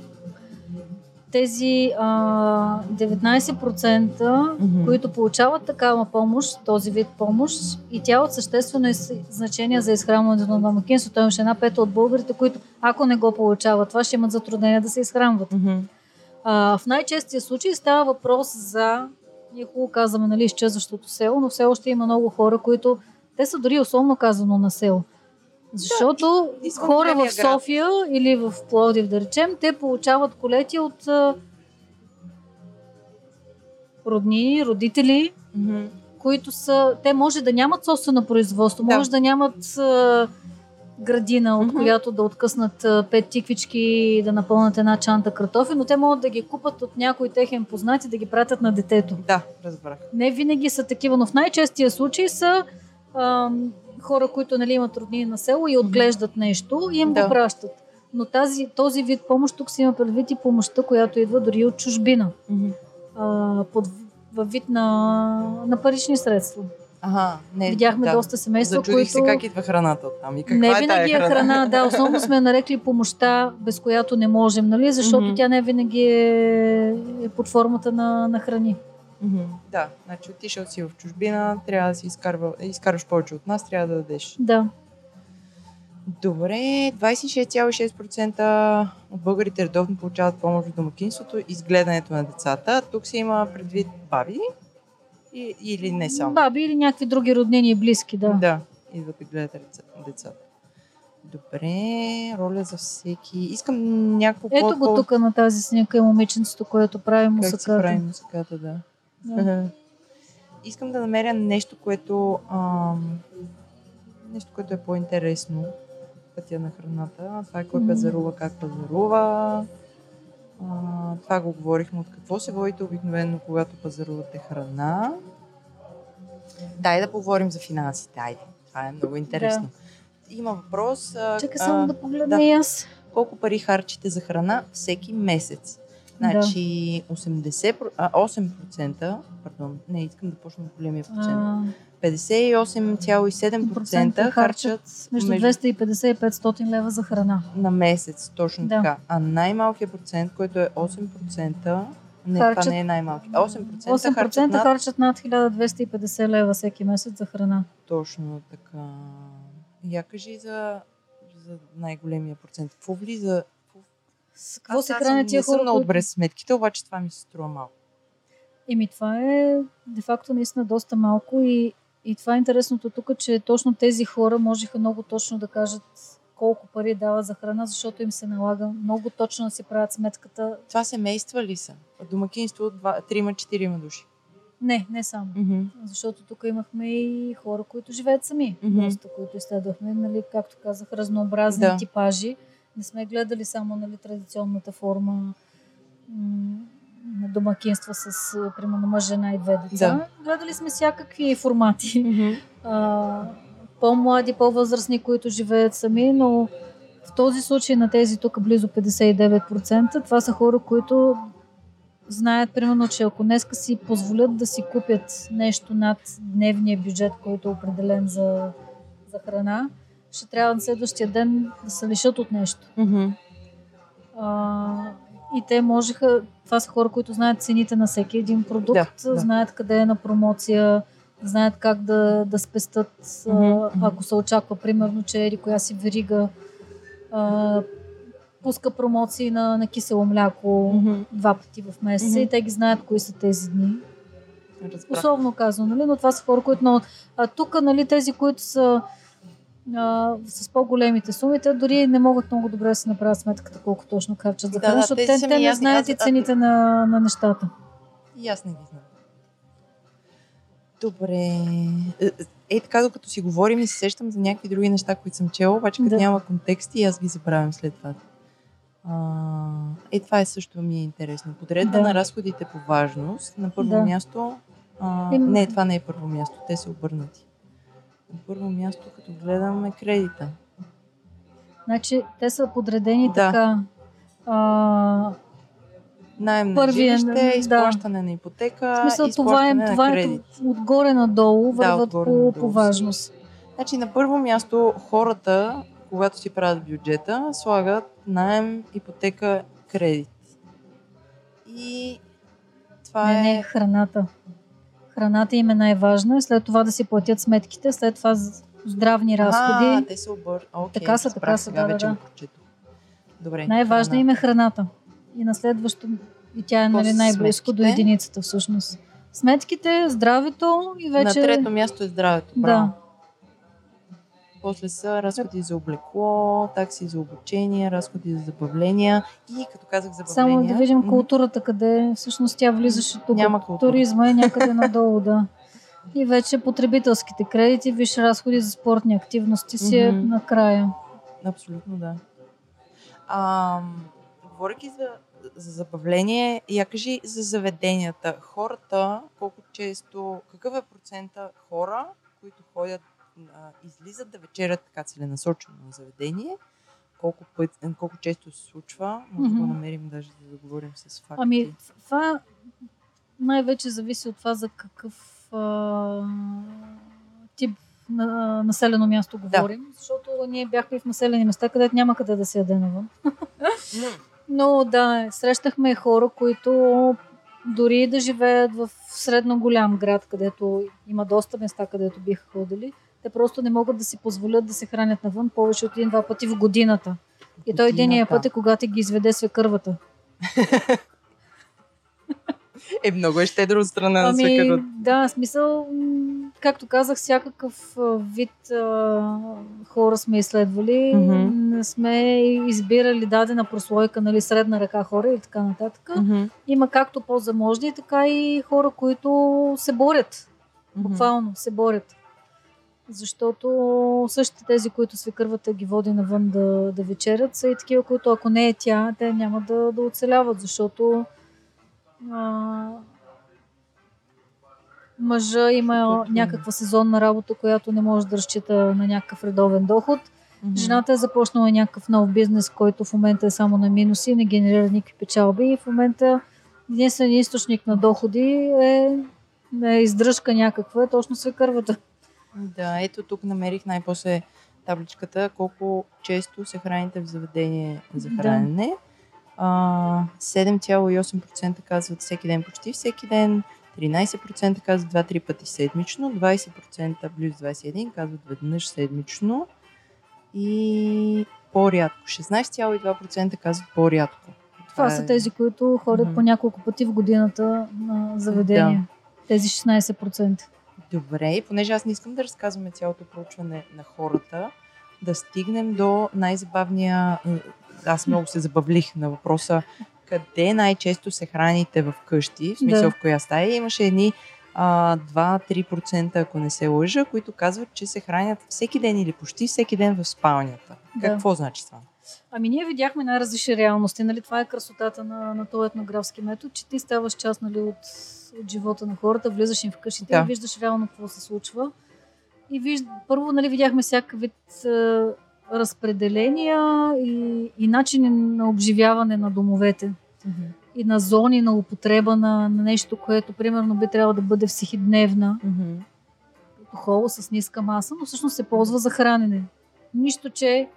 тези а, 19%, Мгм. които получават такава помощ, този вид помощ, и тя от съществено е значение за изхранването на домакинството. Имаше една пета от българите, които ако не го получават, това ще имат затруднения да се изхранват. Мгм. А, в най-честия случай става въпрос за, ние хубаво казваме, нали, изчезващото село, но все още има много хора, които, те са дори условно казано на село. Защото и- извън хора в големия град. София или в Пловдив, да речем, те получават колети от роднини, родители, Мгм. които са, те може да нямат собствено производство, Да. може да нямат а, градина, от Мгм. която да откъснат а, пет тиквички и да напълнат една чанта картофи, но те могат да ги купат от някой техен познат и да ги пратят на детето. Да, разбрах. Не винаги са такива, но в най-честия случай са ам, хора, които нали, имат роднини на село и отглеждат нещо и им Да. го пращат. Но тази, този вид помощ тук се има предвид и помощта, която идва дори от чужбина. Мгм. А, под, във вид на, на парични средства. Ага, не, Видяхме да. доста семейства, Зачудих които... се как идва храната там и каква не е винаги е храна, да, основно сме нарекли помощта, без която не можем, нали? защото Мгм. тя не винаги е, е под формата на, на храни. Мгм. Да, значи отишъл си в чужбина, трябва да си изкарва, изкарваш повече от нас, трябва да дадеш. Да. Добре, 26,6% от българите редовно получават помощ в домакинството и с гледането на децата. Тук се има предвид баби и, или не само. Баби или някакви други роднини и близки, да. Да, идват да гледат деца- децата. Добре, роля за всеки. Искам някакво Ето го тук на тази снимка е момиченцето, което прави Как се мусаката. прави музиката, да. Да. Искам да намеря нещо, което ам, нещо, което е по-интересно пътя на храната. Това е кой пазарува, как пазарува. А, това го говорихме от какво се водите обикновено, когато пазарувате храна. Дай да поговорим за финансите. Айде, това е много интересно. Има въпрос. Чакай само да погледна да. и аз. колко пари харчите за храна всеки месец. Значи 80, про- а, 8%, пардон, не, искам да почна от големия процент. А, 58,7% процента харчат между 250 и 500 лева за храна. на месец, точно Да. така. А най-малкият процент, който е 8%, не, Харчат- това не е най-малки. 8%, 8% 8% харчат над... харчат над 1250 лева всеки месец за храна. Точно така. Я кажи за, за най-големия процент. Какво влиза? С какво се хранят тия Не съм хора, много добре сметките, обаче това ми се струва малко. Еми това е де-факто наистина доста малко и, и това е интересното тук, че точно тези хора можеха много точно да кажат колко пари дават за храна, защото им се налага много точно да си правят сметката. Това семейства ли са? Домакинство от 3-4 души. Не, не само. Mm-hmm. Защото тук имахме и хора, които живеят сами. Мгм. Доста, които изследвахме, нали, както казах, разнообразни Да. типажи. Не сме гледали само нали, традиционната форма на домакинства с, примерно, мъж, жена и две деца. Да. Гледали сме всякакви формати. Mm-hmm. А, по-млади, по-възрастни, които живеят сами, но в този случай на тези тук близо 59%, това са хора, които знаят, примерно, че ако днеска си позволят да си купят нещо над дневния бюджет, който е определен за, за храна, ще трябва на следващия ден да се лишат от нещо. Mm-hmm. А, и те можеха, това са хора, които знаят цените на всеки един продукт, Да, да. знаят къде е на промоция, знаят как да, да спестат, а, Мгм, мгм. ако се очаква, примерно, че еди коя си верига а, пуска промоции на, на кисело мляко Mm-hmm. два пъти в месеца Мгм. и те ги знаят кои са тези дни. Разбрах. Условно казвам, нали? но това са хора, които много... А тук, нали, тези, които са а, с по-големите суми, те дори не могат много добре да си направят сметката колко точно харчат за Да, храна, да, защото те, те не знаят и а- цените на, на нещата. И аз не ги знам. Добре. Е, е, е, така, докато си говорим и се сещам за някакви други неща, които съм чела, обаче като Да. няма контексти, аз ги забравям след това. А, е, това е също ми е интересно. Подредба Да. на разходите по важност. На първо Да. място... А, Не, това не е първо място. Те са обърнати. На първо място, като гледаме кредита. Значи, те са подредени Да. така. А, Найем на Първия, жилище, да. изплащане на ипотека, в смисъл, това е, на е кредит. отгоре надолу, Да, върват отгоре по, надолу по важност. Значи на първо място хората, когато си правят бюджета, слагат найем, ипотека, кредит. И това Не, е... не, храната. Храната им е най-важна, след това да си платят сметките, след това здравни разходи. А, те са обър... Окей, Така са, така са, да, да. Добре. Най-важна храна. им е храната. И на следващо, и тя е нали, най-близко до единицата всъщност. Сметките, здравето и вече... На трето място е здравето. Да. После са разходи за облекло, такси за обучение, разходи за забавления и като казах забавления... Само да видим културата, къде всъщност тя влизаше тук. Няма култура. Туризма е някъде надолу, да. И вече потребителските кредити, виж разходи за спортни активности си е Мгм. накрая. Абсолютно да. А, говоряки за, за забавление, я кажи за заведенията. Хората, колко често, какъв е процента хора, които ходят, а, излизат да вечерят така целенасочено на заведение, колко, път, колко често се случва, може да го намерим даже да говорим с факти. Ами, това най-вече зависи от това за какъв а, тип на, населено място говорим. Защото ние бяхме в населени места, където няма къде да се яде навън. Но да, срещахме хора, които дори да живеят в средно голям град, където има доста места, където биха ходили, те просто не могат да си позволят да се хранят навън повече от един-два пъти в годината. И той единия път е когато ги изведе свекървата. Е, много е щедро от страна на Ами, свекървата. да, смисъл, както казах, всякакъв вид а, хора сме изследвали. Не сме избирали дадена прослойка, нали, средна ръка хора и така нататък. Има както по-заможни, така и хора, които се борят. Буквално се борят. Защото същите тези, които свекървата ги води навън да, да вечерят, са и такива, които ако не е тя, те няма да, да оцеляват, защото а, мъжа има Защото- някаква сезонна работа, която не може да разчита на някакъв редовен доход. Мгм. Жената е започнала някакъв нов бизнес, който в момента е само на минуси, не генерира никакви печалби и в момента единственият източник на доходи е, е издръжка някаква, е точно свекървата. Да, ето тук намерих най-после табличката колко често се храните в заведение за Да. хранене. А, 7,8% казват всеки ден, почти всеки ден. 13% казват 2-3 пъти седмично. 20% близо 21% казват веднъж седмично. И по-рядко. 16,2% казват по-рядко. Това е- са тези, които ходят Мгм. по няколко пъти в годината на заведение. Тези 16%. Добре, и понеже аз не искам да разказваме цялото проучване на хората, да стигнем до най-забавния... Аз много се забавлих на въпроса къде най-често се храните в къщи, в смисъл Да. в коя стая. Имаше едни а, 2-3%, ако не се лъжа, които казват, че се хранят всеки ден или почти всеки ден в спалнята. Да. Какво значи това? Ами ние видяхме най-различни реалности. Нали? Това е красотата на, на този етнографски метод, че ти ставаш част нали, от, от живота на хората, влизаш им в къщите Да. и виждаш реално какво се случва. И виж... първо нали, видяхме всякакъв вид е, разпределения и, и начини на обживяване на домовете. И на зони на употреба на, на нещо, което примерно би трябвало да бъде всехидневна, като холо с ниска маса, но всъщност се ползва за хранене. Нищо, че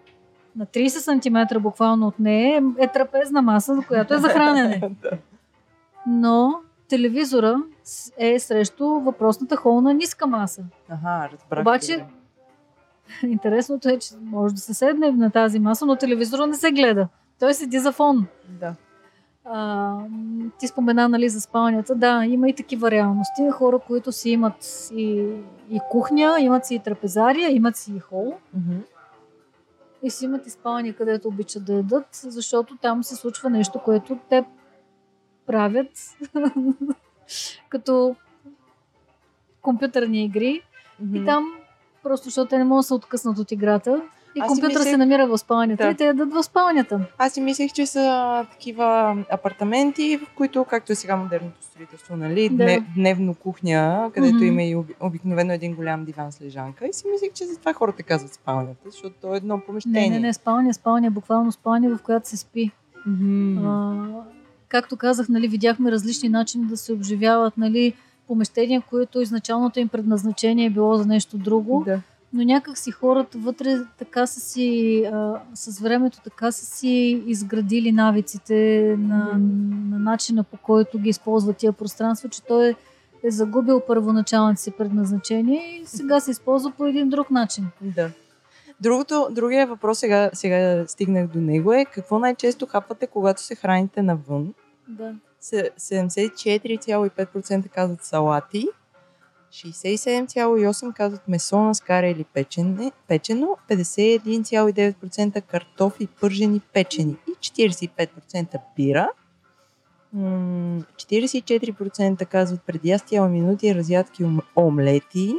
на 30 см буквално от нея е, е трапезна маса, която е за хранене. Но телевизора е срещу въпросната холо на ниска маса. Ага, разбрах. Обаче- добре. Интересното е, че може да се седне на тази маса, но телевизора не се гледа. Той седи за фон. Да. А, ти спомена нали, за спалнята. Да, има и такива реалности. Хора, които си имат и, и кухня, имат си и трапезария, имат си и хол. Мгм. и си имат и спални, където обичат да ядат, защото там се случва нещо, което те правят като компютърни игри. Мгм. И там, просто защото те не могат да се откъснат от играта. И Аз компютъра мислех- се намира в спалнята Да. и те ядат в спалнята. Аз си мислех, че са такива апартаменти, в които, както е сега модерното строителство, нали, Да. дне, дневно кухня, където Мгм. има и оби- обикновено един голям диван с лежанка. И си мислех, че затова хората казват спалнята, защото то е едно помещение. Не, не, не, спалня, спалня, буквално спалня, в която се спи. Мгм. А, както казах, нали, видяхме различни начини да се обживяват, нали, помещения, които изначалното им предназначение е било за нещо друго, Да. но някак си хората вътре така са си, а, с времето така са си изградили навиците на, на начина по който ги използват тия пространства, че той е, е загубил първоначалното си предназначение и сега се използва по един друг начин. Да. Другото, другия въпрос, сега, сега стигнах до него е какво най-често хапвате, когато се храните навън? Да. Се- 74,5% казват салати, 67,8% казват месо на скара или печене, печено, 51,9% картофи, пържени, печени и 45% бира. М, 44% казват цяла минути разядки ом- омлети.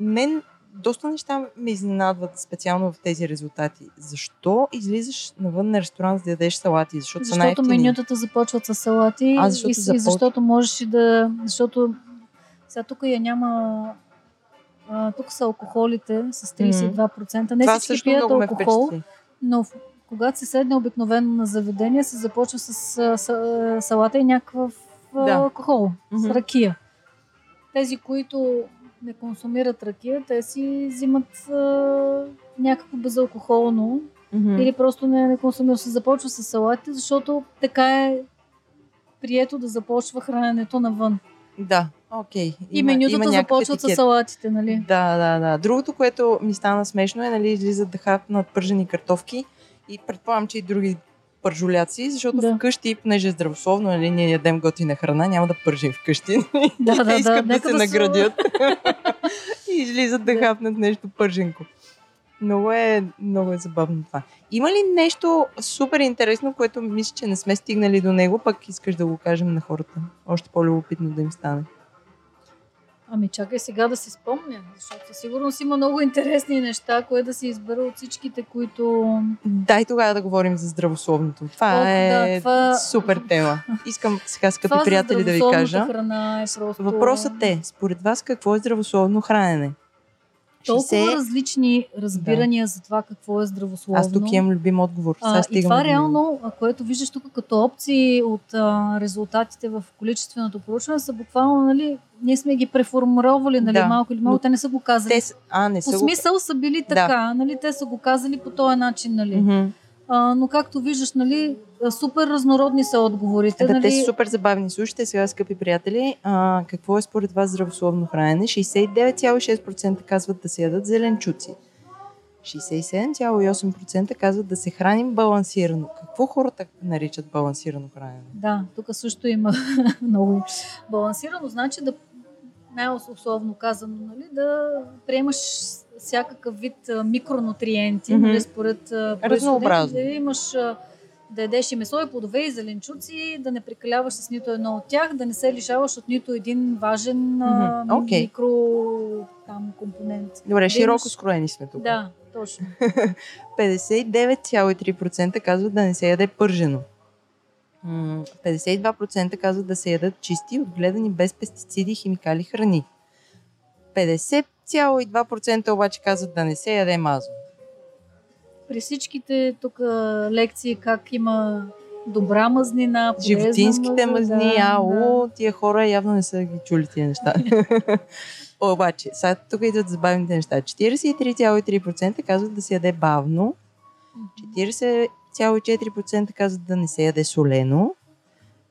Мен доста неща ме изненадват специално в тези резултати. Защо излизаш навън на ресторант за да ядеш салати? Защото, са Защото най-ефтини. менютата започват с салати А, защото и, с- и защото можеш и да... Защото сега тук я няма... А, тук са алкохолите с 32%. Не Това всички пият алкохол, но в- когато се седне обикновено на заведение, се започва с са- а, салата и някакъв Да. алкохол, Мгм. с ракия. Тези, които не консумират ракия, те си взимат а, някакво безалкохолно Мгм. или просто не, не консумира. Се започва с салатите, защото така е прието да започва храненето навън. Да, окей. И менютата започват с етикет. салатите, нали? Да, да, да. Другото, което ми стана смешно е, нали, излизат да хапнат пържени картофки и предполагам, че и други пържоляци, защото Да. вкъщи, понеже е здравословно, нали, ние ядем готина храна, няма да пържим вкъщи. Да, да, да. искат да Нека се да наградят и излизат да Да. хапнат нещо пърженко. Много е, много е забавно това. Има ли нещо супер интересно, което мисля, че не сме стигнали до него, пък искаш да го кажем на хората? Още по-любопитно да им стане. Ами чакай сега да си спомня, защото със сигурност има много интересни неща, кое да си избера от всичките, които... Дай тогава да говорим за здравословното. Това Ох, е да, това- супер тема. Искам сега, скъпи Това приятели, да ви кажа. храна е просто... Въпросът е, според вас какво е здравословно хранене? Толкова 60 различни разбирания за това какво е здравословно. Аз тук имам любим отговор. Сега А, и това реално, което виждаш тук като опции от а, резултатите в количественото проучване, са буквално, нали, ние сме ги преформировали, нали, Да, малко или но те не са го казали. Те, а, не По са смисъл са били Да. така, нали, те са го казали по този начин, нали. го... А, но както виждаш, нали, супер разнородни са отговорите. Да, нали. те са супер забавни. Слушайте сега, скъпи приятели, а, какво е според вас здравословно хранене? 69,6% казват да се ядат зеленчуци. 67,8% казват да се храним балансирано. Какво хората наричат балансирано хранене? Да, тук също има много балансирано. Значи да, най-условно казано, нали, да приемаш всякакъв вид микронутриенти, Мгм. нали, според Разнообразно. да имаш да ядеш и месо, и плодове, и зеленчуци, да не прекаляваш с нито едно от тях, да не се лишаваш от нито един важен Мгм, окей. микро там, компонент. Добре, широко имаш- скроени сме тук. Да, точно. 59,3% казват да не се яде пържено. М, 52% казват да се ядат чисти, отгледани без пестициди химикали храни. 50,2% обаче казват да не се яде мазо. При всичките тук лекции как има добра мазнина, полезна Животинските мазна, мазни, да, ало, тия хора явно не са ги чули тия неща. Обаче, сега тук идват забавните неща. 43,3% казват да се яде бавно, 40,4% казват да не се яде солено,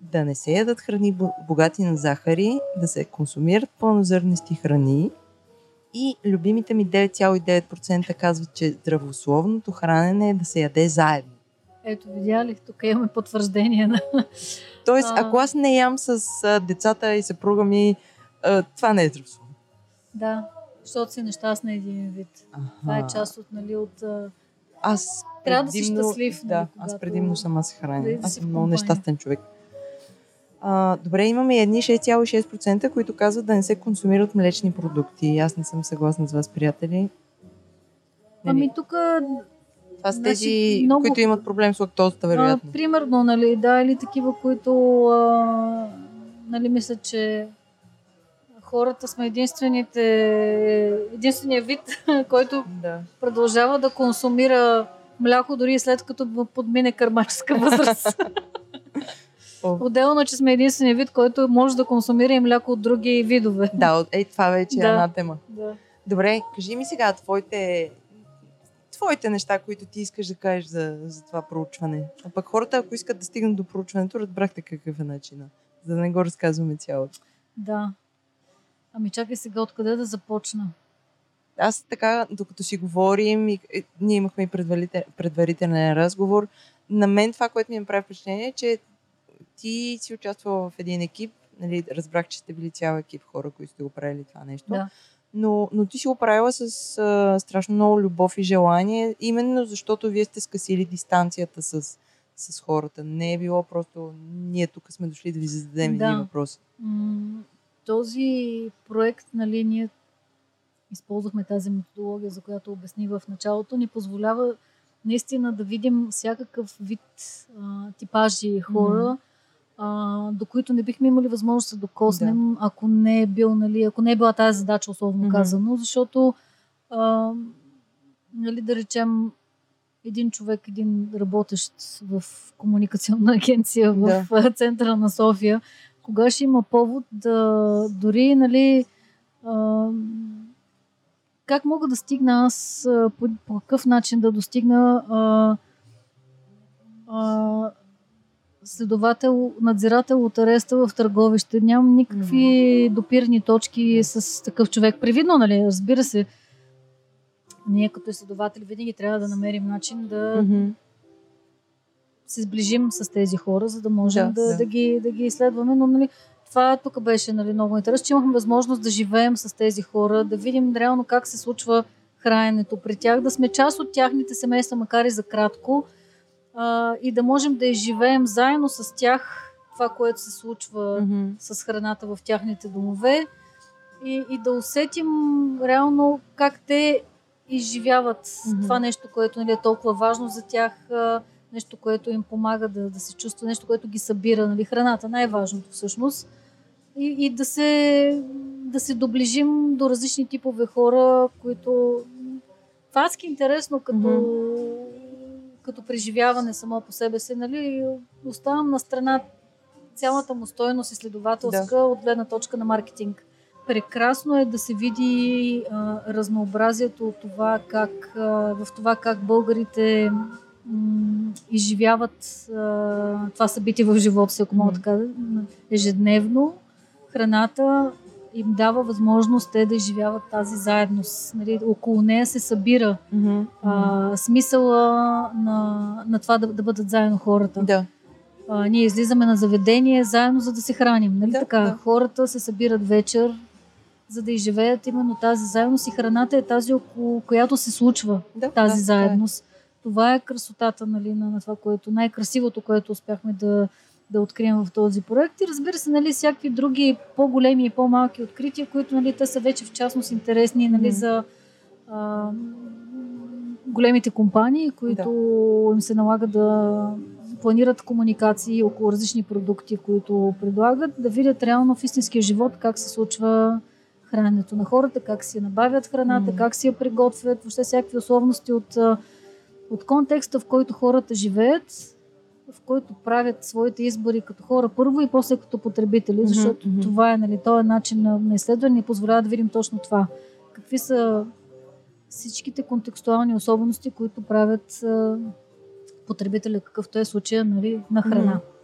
да не се ядат храни бо- богати на захари, да се консумират пълнозърнести храни и любимите ми 9,9% казват, че здравословното хранене е да се яде заедно. Ето, видя ли? Тук имаме потвърждение на... Тоест, ако аз не ям с децата и съпруга ми, това не е здравословно. Да, защото си нещастна един вид. Това е част от, нали, от... Аз Трябва да си предимно- щастлив, нали, Да, аз когато- предимно сама се храня. да Аз съм много нещастен човек. А, добре, имаме едни 6,6%, които казват да не се консумират млечни продукти. Аз не съм съгласна с вас, приятели. Ами тук това са тези, значи, много... които имат проблем с лактозата, вероятно. А, примерно, нали, да, или такива, които а, нали, мислят, че хората сме единствените, единствения вид, който да. продължава да консумира мляко, дори след като подмине кърмаческа възраст. Отделно, че сме единствения вид, който може да консумира и мляко от други видове. Да, ей, това вече е да. е една тема. Да. Добре, кажи ми сега твоите, твоите неща, които ти искаш да кажеш за, за това проучване. А пък хората, ако искат да стигнат до проучването, разбрахте какъв е начина, за да не го разказваме цялото. Да. Ами чакай сега, откъде да започна? Аз така, докато си говорим, и, и, ние имахме и предварителен, предварителен разговор, на мен това, което ми направи впечатление е, че ти си участвала в един екип, нали, разбрах, че сте били цял екип хора, които сте го правили това нещо. Да. Но, но ти си го правила с а, страшно много любов и желание, именно защото вие сте скъсили дистанцията с, с хората. Не е било просто ние тук сме дошли да ви зададем да. един въпрос. този проект, нали, ние използвахме тази методология, за която обясних в началото, ни позволява наистина да видим всякакъв вид а, типажи хора, mm-hmm а, до които не бихме имали възможност да докоснем, да. ако не е бил, нали, ако не е била тази задача, условно mm-hmm. казано, защото а, нали, да речем един човек, един работещ в комуникационна агенция в да. центъра на София, кога ще има повод да дори, нали, а, как мога да стигна аз, по, по какъв начин да достигна а, а, следовател, надзирател от ареста в търговище. Нямам никакви допирни точки с такъв човек. Привидно, нали? Разбира се, ние като следователи винаги трябва да намерим начин да mm-hmm. се сближим с тези хора, за да можем да, да, да. да, ги, да ги изследваме. Но нали, това тук беше нали, много интересно, че имахме възможност да живеем с тези хора, да видим реално как се случва храненето при тях, да сме част от тяхните семейства, макар и за кратко, а, и да можем да изживеем заедно с тях това, което се случва mm-hmm. с храната в тяхните домове и, и да усетим реално как те изживяват mm-hmm. това нещо, което нали, е толкова важно за тях, нещо, което им помага да, да се чувства, нещо, което ги събира. Нали, храната най-важното всъщност. И, и да, се, да се доближим до различни типове хора, които това е интересно като mm-hmm като преживяване само по себе си, нали, оставам на страна цялата му стойност изследователска да. от гледна точка на маркетинг. Прекрасно е да се види а, разнообразието от това как, а, в това как българите м- изживяват а, това събитие в живота си, ако мога така ежедневно. Храната им дава възможност те да изживяват тази заедност. Нали, около нея се събира mm-hmm. а, смисъла на, на това да, да бъдат заедно хората. Да. А, ние излизаме на заведение заедно, за да се храним. Нали да, така? Да. Хората се събират вечер, за да изживеят именно тази заедност и храната е тази, около която се случва да, тази да, заедност. Да. Това е красотата нали, на, на това, което най-красивото, което успяхме да, да открием в този проект. И разбира се, нали, всякакви други по-големи и по-малки открития, които нали, те са вече в частност интересни нали, mm. за а, големите компании, които да. им се налага да планират комуникации около различни продукти, които предлагат, да видят реално в истинския живот как се случва храненето на хората, как си набавят храната, mm. как си я приготвят, въобще всякакви условности от, от контекста, в който хората живеят в който правят своите избори като хора първо и после като потребители, защото mm-hmm. това е, нали, този начин на, на изследване и позволява да видим точно това. Какви са всичките контекстуални особености, които правят а, потребителя, какъвто е случая нали, на храна. Mm-hmm.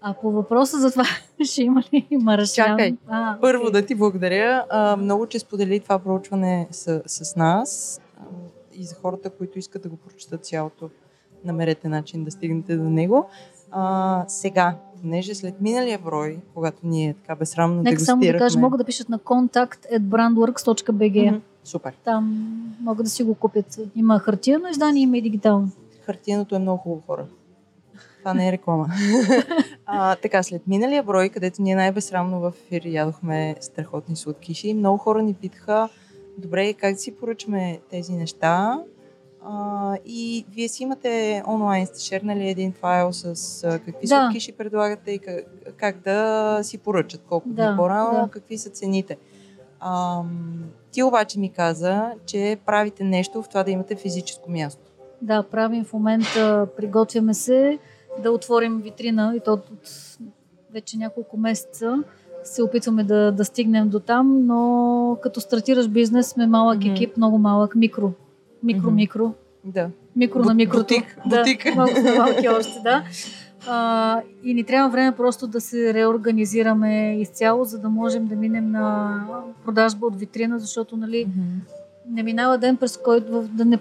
А по въпроса за това, ще има ли маршан? Чакай, а, първо okay. да ти благодаря. А, много, че сподели това проучване с, с нас и за хората, които искат да го прочитат цялото намерете начин да стигнете до него. А, сега, понеже след миналия брой, когато ние така безсрамно Нека само да кажа, могат да пишат на контакт at brandworks.bg. Mm-hmm. Супер. Там могат да си го купят. Има хартиено издание, има и дигитално. Хартиеното е много хубаво хора. Това не е реклама. а, така, след миналия брой, където ние най-безсрамно в ефир ядохме страхотни сладкиши, много хора ни питаха, добре, как да си поръчаме тези неща? А, и вие си имате онлайн, сте шернали един файл с а, какви Да. сладкиши предлагате и как, как да си поръчат, колко Да, дни по-рано, да. какви са цените. Ам, ти обаче ми каза, че правите нещо в това да имате физическо място. Да, правим в момента, приготвяме се да отворим витрина и то от, от вече няколко месеца се опитваме да, да стигнем до там, но като стартираш бизнес сме малък Мгм. екип, много малък, микро. Микро, Мгм. микро. Да. Микро Бу- на микрото. бутик, Да, бутик. малко сме малки още, да. А, и ни трябва време просто да се реорганизираме изцяло, за да можем да минем на продажба от витрина, защото нали, не минава ден, през който да не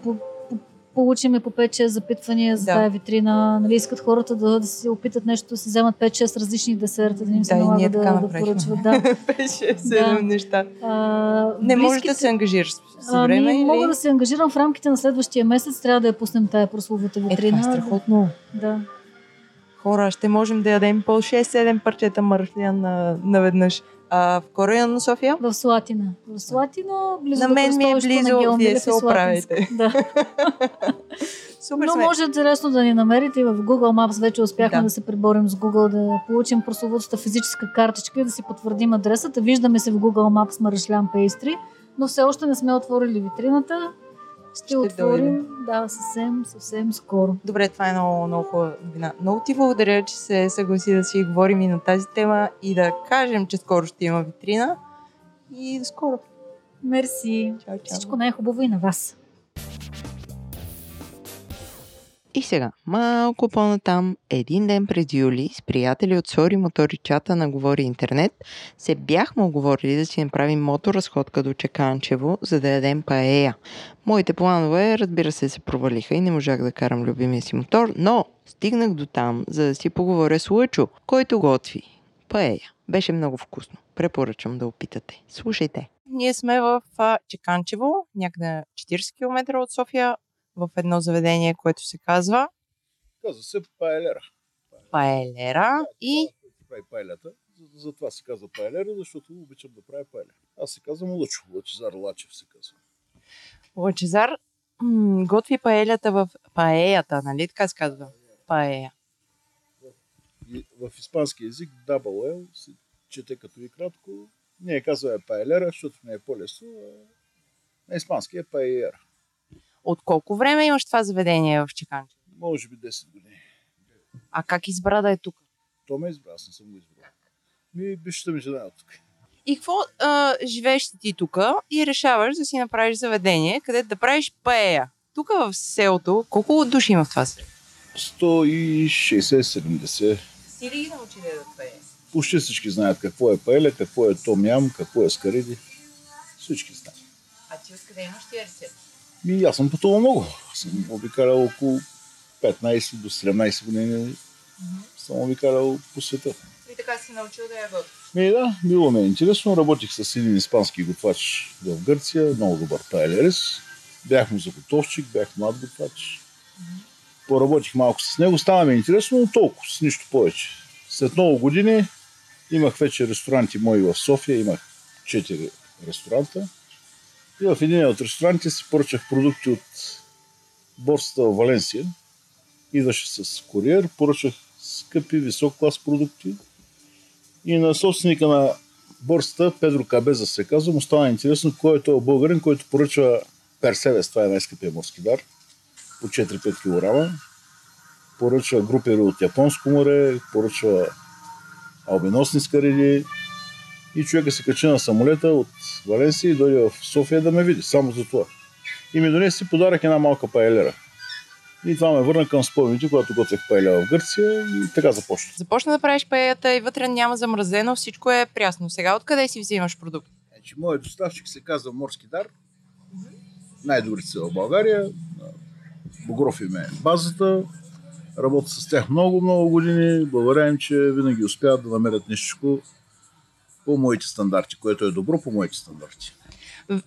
получиме по 5-6 запитвания за Да. тази витрина. Нали, искат хората да, да си опитат нещо, да си вземат 5-6 различни десерта, да им се Да, налага да, да поръчват. Да. Беше седем Да. неща. А, Не можеш близките- да се ангажираш с Ами, време или... мога да се ангажирам в рамките на следващия месец, трябва да я пуснем тая прословута Е, витрина. това е страхотно. Да. Хора, ще можем да ядем по 6-7 парчета маршлян на, наведнъж. А в Корея на София? В Слатина. В Слатина, близо На мен ми е близо, на вие се оправяйте. Да. Супер Но може интересно да ни намерите и в Google Maps. Вече успяхме Да. да, се преборим с Google, да получим прословутата физическа картичка и да си потвърдим адресата. Виждаме се в Google Maps Марашлян Пейстри, но все още не сме отворили витрината. Ще, Ще отворим, да, съвсем, съвсем скоро. Добре, това е много, много хубава новина. Много ти благодаря, че се съгласи да си говорим и на тази тема и да кажем, че скоро ще има витрина. И до скоро. Мерси. Чао, чао. Всичко най-хубаво и на вас. И сега, малко по-натам, един ден през юли, с приятели от Сори Мотори чата на Говори Интернет, се бяхме оговорили да си направим моторазходка до Чеканчево, за да ядем паея. Моите планове, разбира се, се провалиха и не можах да карам любимия си мотор, но стигнах до там, за да си поговоря с Лъчо, който готви паея. Беше много вкусно. Препоръчвам да опитате. Слушайте. Ние сме в Чеканчево, някъде 40 км от София, в едно заведение, което се казва Казва се паелера. Паелера и Прави пайлята. За- Затова се казва паелера, защото обичам да правя паеля. Аз се казвам Лъчо. Лъчезар Лачев се казва. Лъчезар м- готви паелята в паеята, нали така се казва? Паея. И в испански язик double L се чете като и кратко. Ние казваме паелера, защото не е по-лесно. На испански е паелера. От колко време имаш това заведение в Чеканчево? Може би 10 години. А как избра да е тук? То ме избра, аз не съм го избрал. Ми бившата ми жена е тук. И какво а, живееш ти тук и решаваш да си направиш заведение, където да правиш паея? Тук в селото, колко души има в това село? 160-70. Си ли ги научи да паея? Почти всички знаят какво е паеля, какво е том ям, какво е скариди. Всички знаят. А ти откъде имаш тия рецепти? Ми, аз съм пътувал много. Съм обикалял около 15 до 17 години. Съм обикалял по света. И така си научил да я готвиш. Ми, да, било ми е интересно. Работих с един испански готвач в Гърция, много добър паелерес. Бях му заготовчик, бях млад готвач. Поработих малко с него, стана ми интересно, но толкова, с нищо повече. След много години имах вече ресторанти мои в София, имах 4 ресторанта. И в един от ресторантите си поръчах продукти от борсата в Валенсия. Идваше с куриер, поръчах скъпи, висок клас продукти. И на собственика на борсата, Педро Кабеза се казва, му стана интересно кой е този българин, който поръчва Персевес, това е най-скъпия морски дар, по 4-5 кг. Поръчва групери от Японско море, поръчва албиносни скариди. И човека се качи на самолета от Валенсия и дойде в София да ме види, само за това. И ми донесе подарък една малка паелера. И това ме върна към спомените, когато готвех паеля в Гърция и така започна. Започна да правиш паеята и вътре няма замразено, всичко е прясно. Сега откъде си взимаш продукт? Значи, моят доставчик се казва Морски дар. Най-добрите са в България. Богров им е базата. Работя с тях много, много години. Благодаря им, че винаги успяват да намерят нещо по моите стандарти, което е добро по моите стандарти.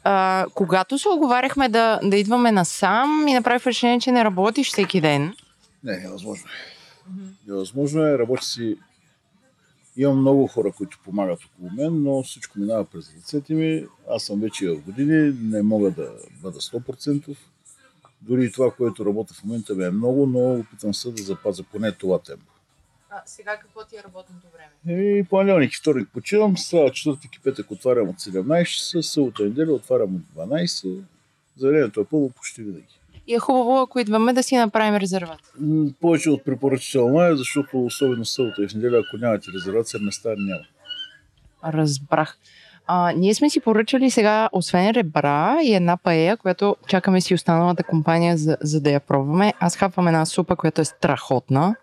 А, когато се оговаряхме да, да идваме насам и направих решение, че не работиш всеки ден, Не, е възможно. Невъзможно е, работи си Имам много хора, които помагат около мен, но всичко минава през ръцете ми. Аз съм вече в години, не мога да бъда 100%. Дори и това, което работя в момента ми е много, но опитам се да запазя поне това темпо. А сега какво ти е работното време? И понеделник и вторник почивам, сега четвъртък и петък отварям от 17 часа, събота и неделя отварям от 12. Заведението е пълно почти винаги. И е хубаво, ако идваме да си направим резерват. М, Повече от препоръчително е, защото особено събота и в неделя, ако нямате резервация, места няма. Разбрах. А, ние сме си поръчали сега, освен ребра и една паея, която чакаме си останалата компания, за, за да я пробваме. Аз хапвам една супа, която е страхотна.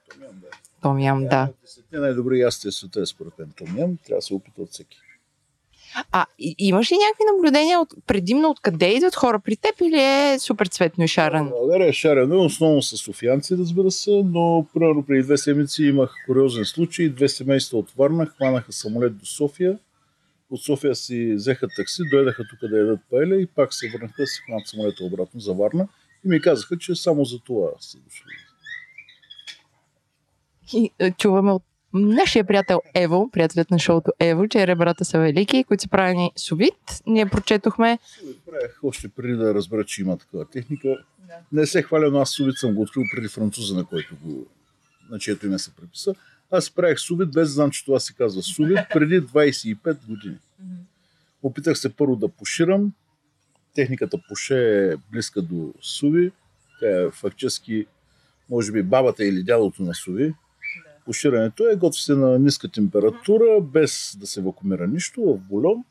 Том ям, да. Десетте най-добри ястия света е според мен Том Ям, трябва да се опита от всеки. А и, имаш ли някакви наблюдения от, предимно откъде идват хора при теб или е супер цветно и шарен? В България е шарено, основно с софиянци, разбира се, но примерно преди две седмици имах куриозен случай. Две семейства от Варна хванаха самолет до София. От София си взеха такси, дойдаха тук да ядат паеля и пак се върнаха да си хванат самолета обратно за Варна. И ми казаха, че само за това са дошли. И е, чуваме от нашия приятел Ево, приятелят на шоуто Ево, че ребрата са велики, които са правени совит. Ние прочетохме правех още преди да разбера, че има такава техника. Не се хваля, но аз сувит съм го открил преди француза, на който го, на чието име се преписа. Аз правих сувит, без да знам, че това се казва сувит, преди 25 години. Опитах се първо да пуширам. Техниката пуше е близка до суви. Тя е фактически, може би, бабата или дядото на суви. Пуширането е готви се на ниска температура, без да се вакуумира нищо, в бульон.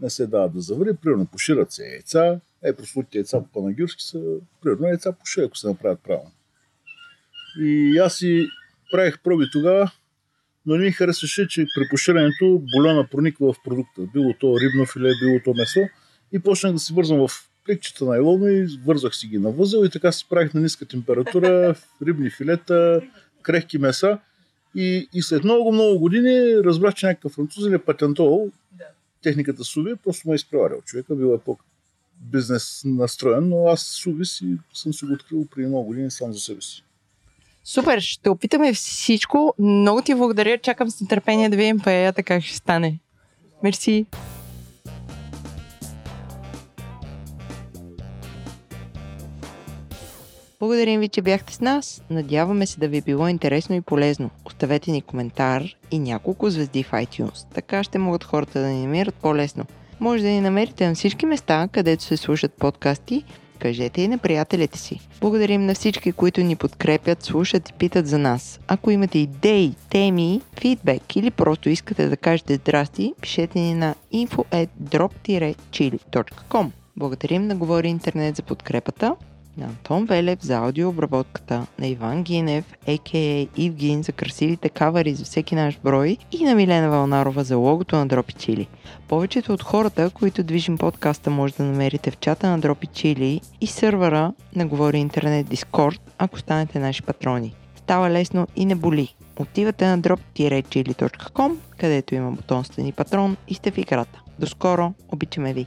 Не се дава да завари. Примерно пушират се яйца. Е, прослутите яйца по панагюрски са, примерно яйца пуше, ако се направят правилно. И аз си правих проби тогава, но не ми харесваше, че при пуширането бульона прониква в продукта. Било то рибно филе, било то месо. И почнах да си вързвам в пликчета на илоно и вързах си ги на възел и така си правих на ниска температура рибни филета, крехки меса. И, и след много, много години разбрах, че някакъв французин е патентовал техниката суви, просто ме е изпреварил. Човека бил е по-бизнес настроен, но аз суви си, съм си го открил преди много години сам за себе си. Супер, ще опитаме всичко. Много ти благодаря. Чакам с нетърпение да видим паеята как ще стане. Мерси. Благодарим ви, че бяхте с нас. Надяваме се да ви е било интересно и полезно. Оставете ни коментар и няколко звезди в iTunes. Така ще могат хората да ни намират по-лесно. Може да ни намерите на всички места, където се слушат подкасти. Кажете и на приятелите си. Благодарим на всички, които ни подкрепят, слушат и питат за нас. Ако имате идеи, теми, фидбек или просто искате да кажете здрасти, пишете ни на info.drop-chili.com Благодарим на Говори Интернет за подкрепата, на Антон Велев за аудиообработката, на Иван Гинев, а.к.а. Ивгин за красивите кавари за всеки наш брой и на Милена Вълнарова за логото на Дропи Чили. Повечето от хората, които движим подкаста, може да намерите в чата на Дропи Чили и сървъра на Говори Интернет Дискорд, ако станете наши патрони. Става лесно и не боли. Отивате на drop-chili.com, където има бутон Стани патрон и сте в играта. До скоро, обичаме ви!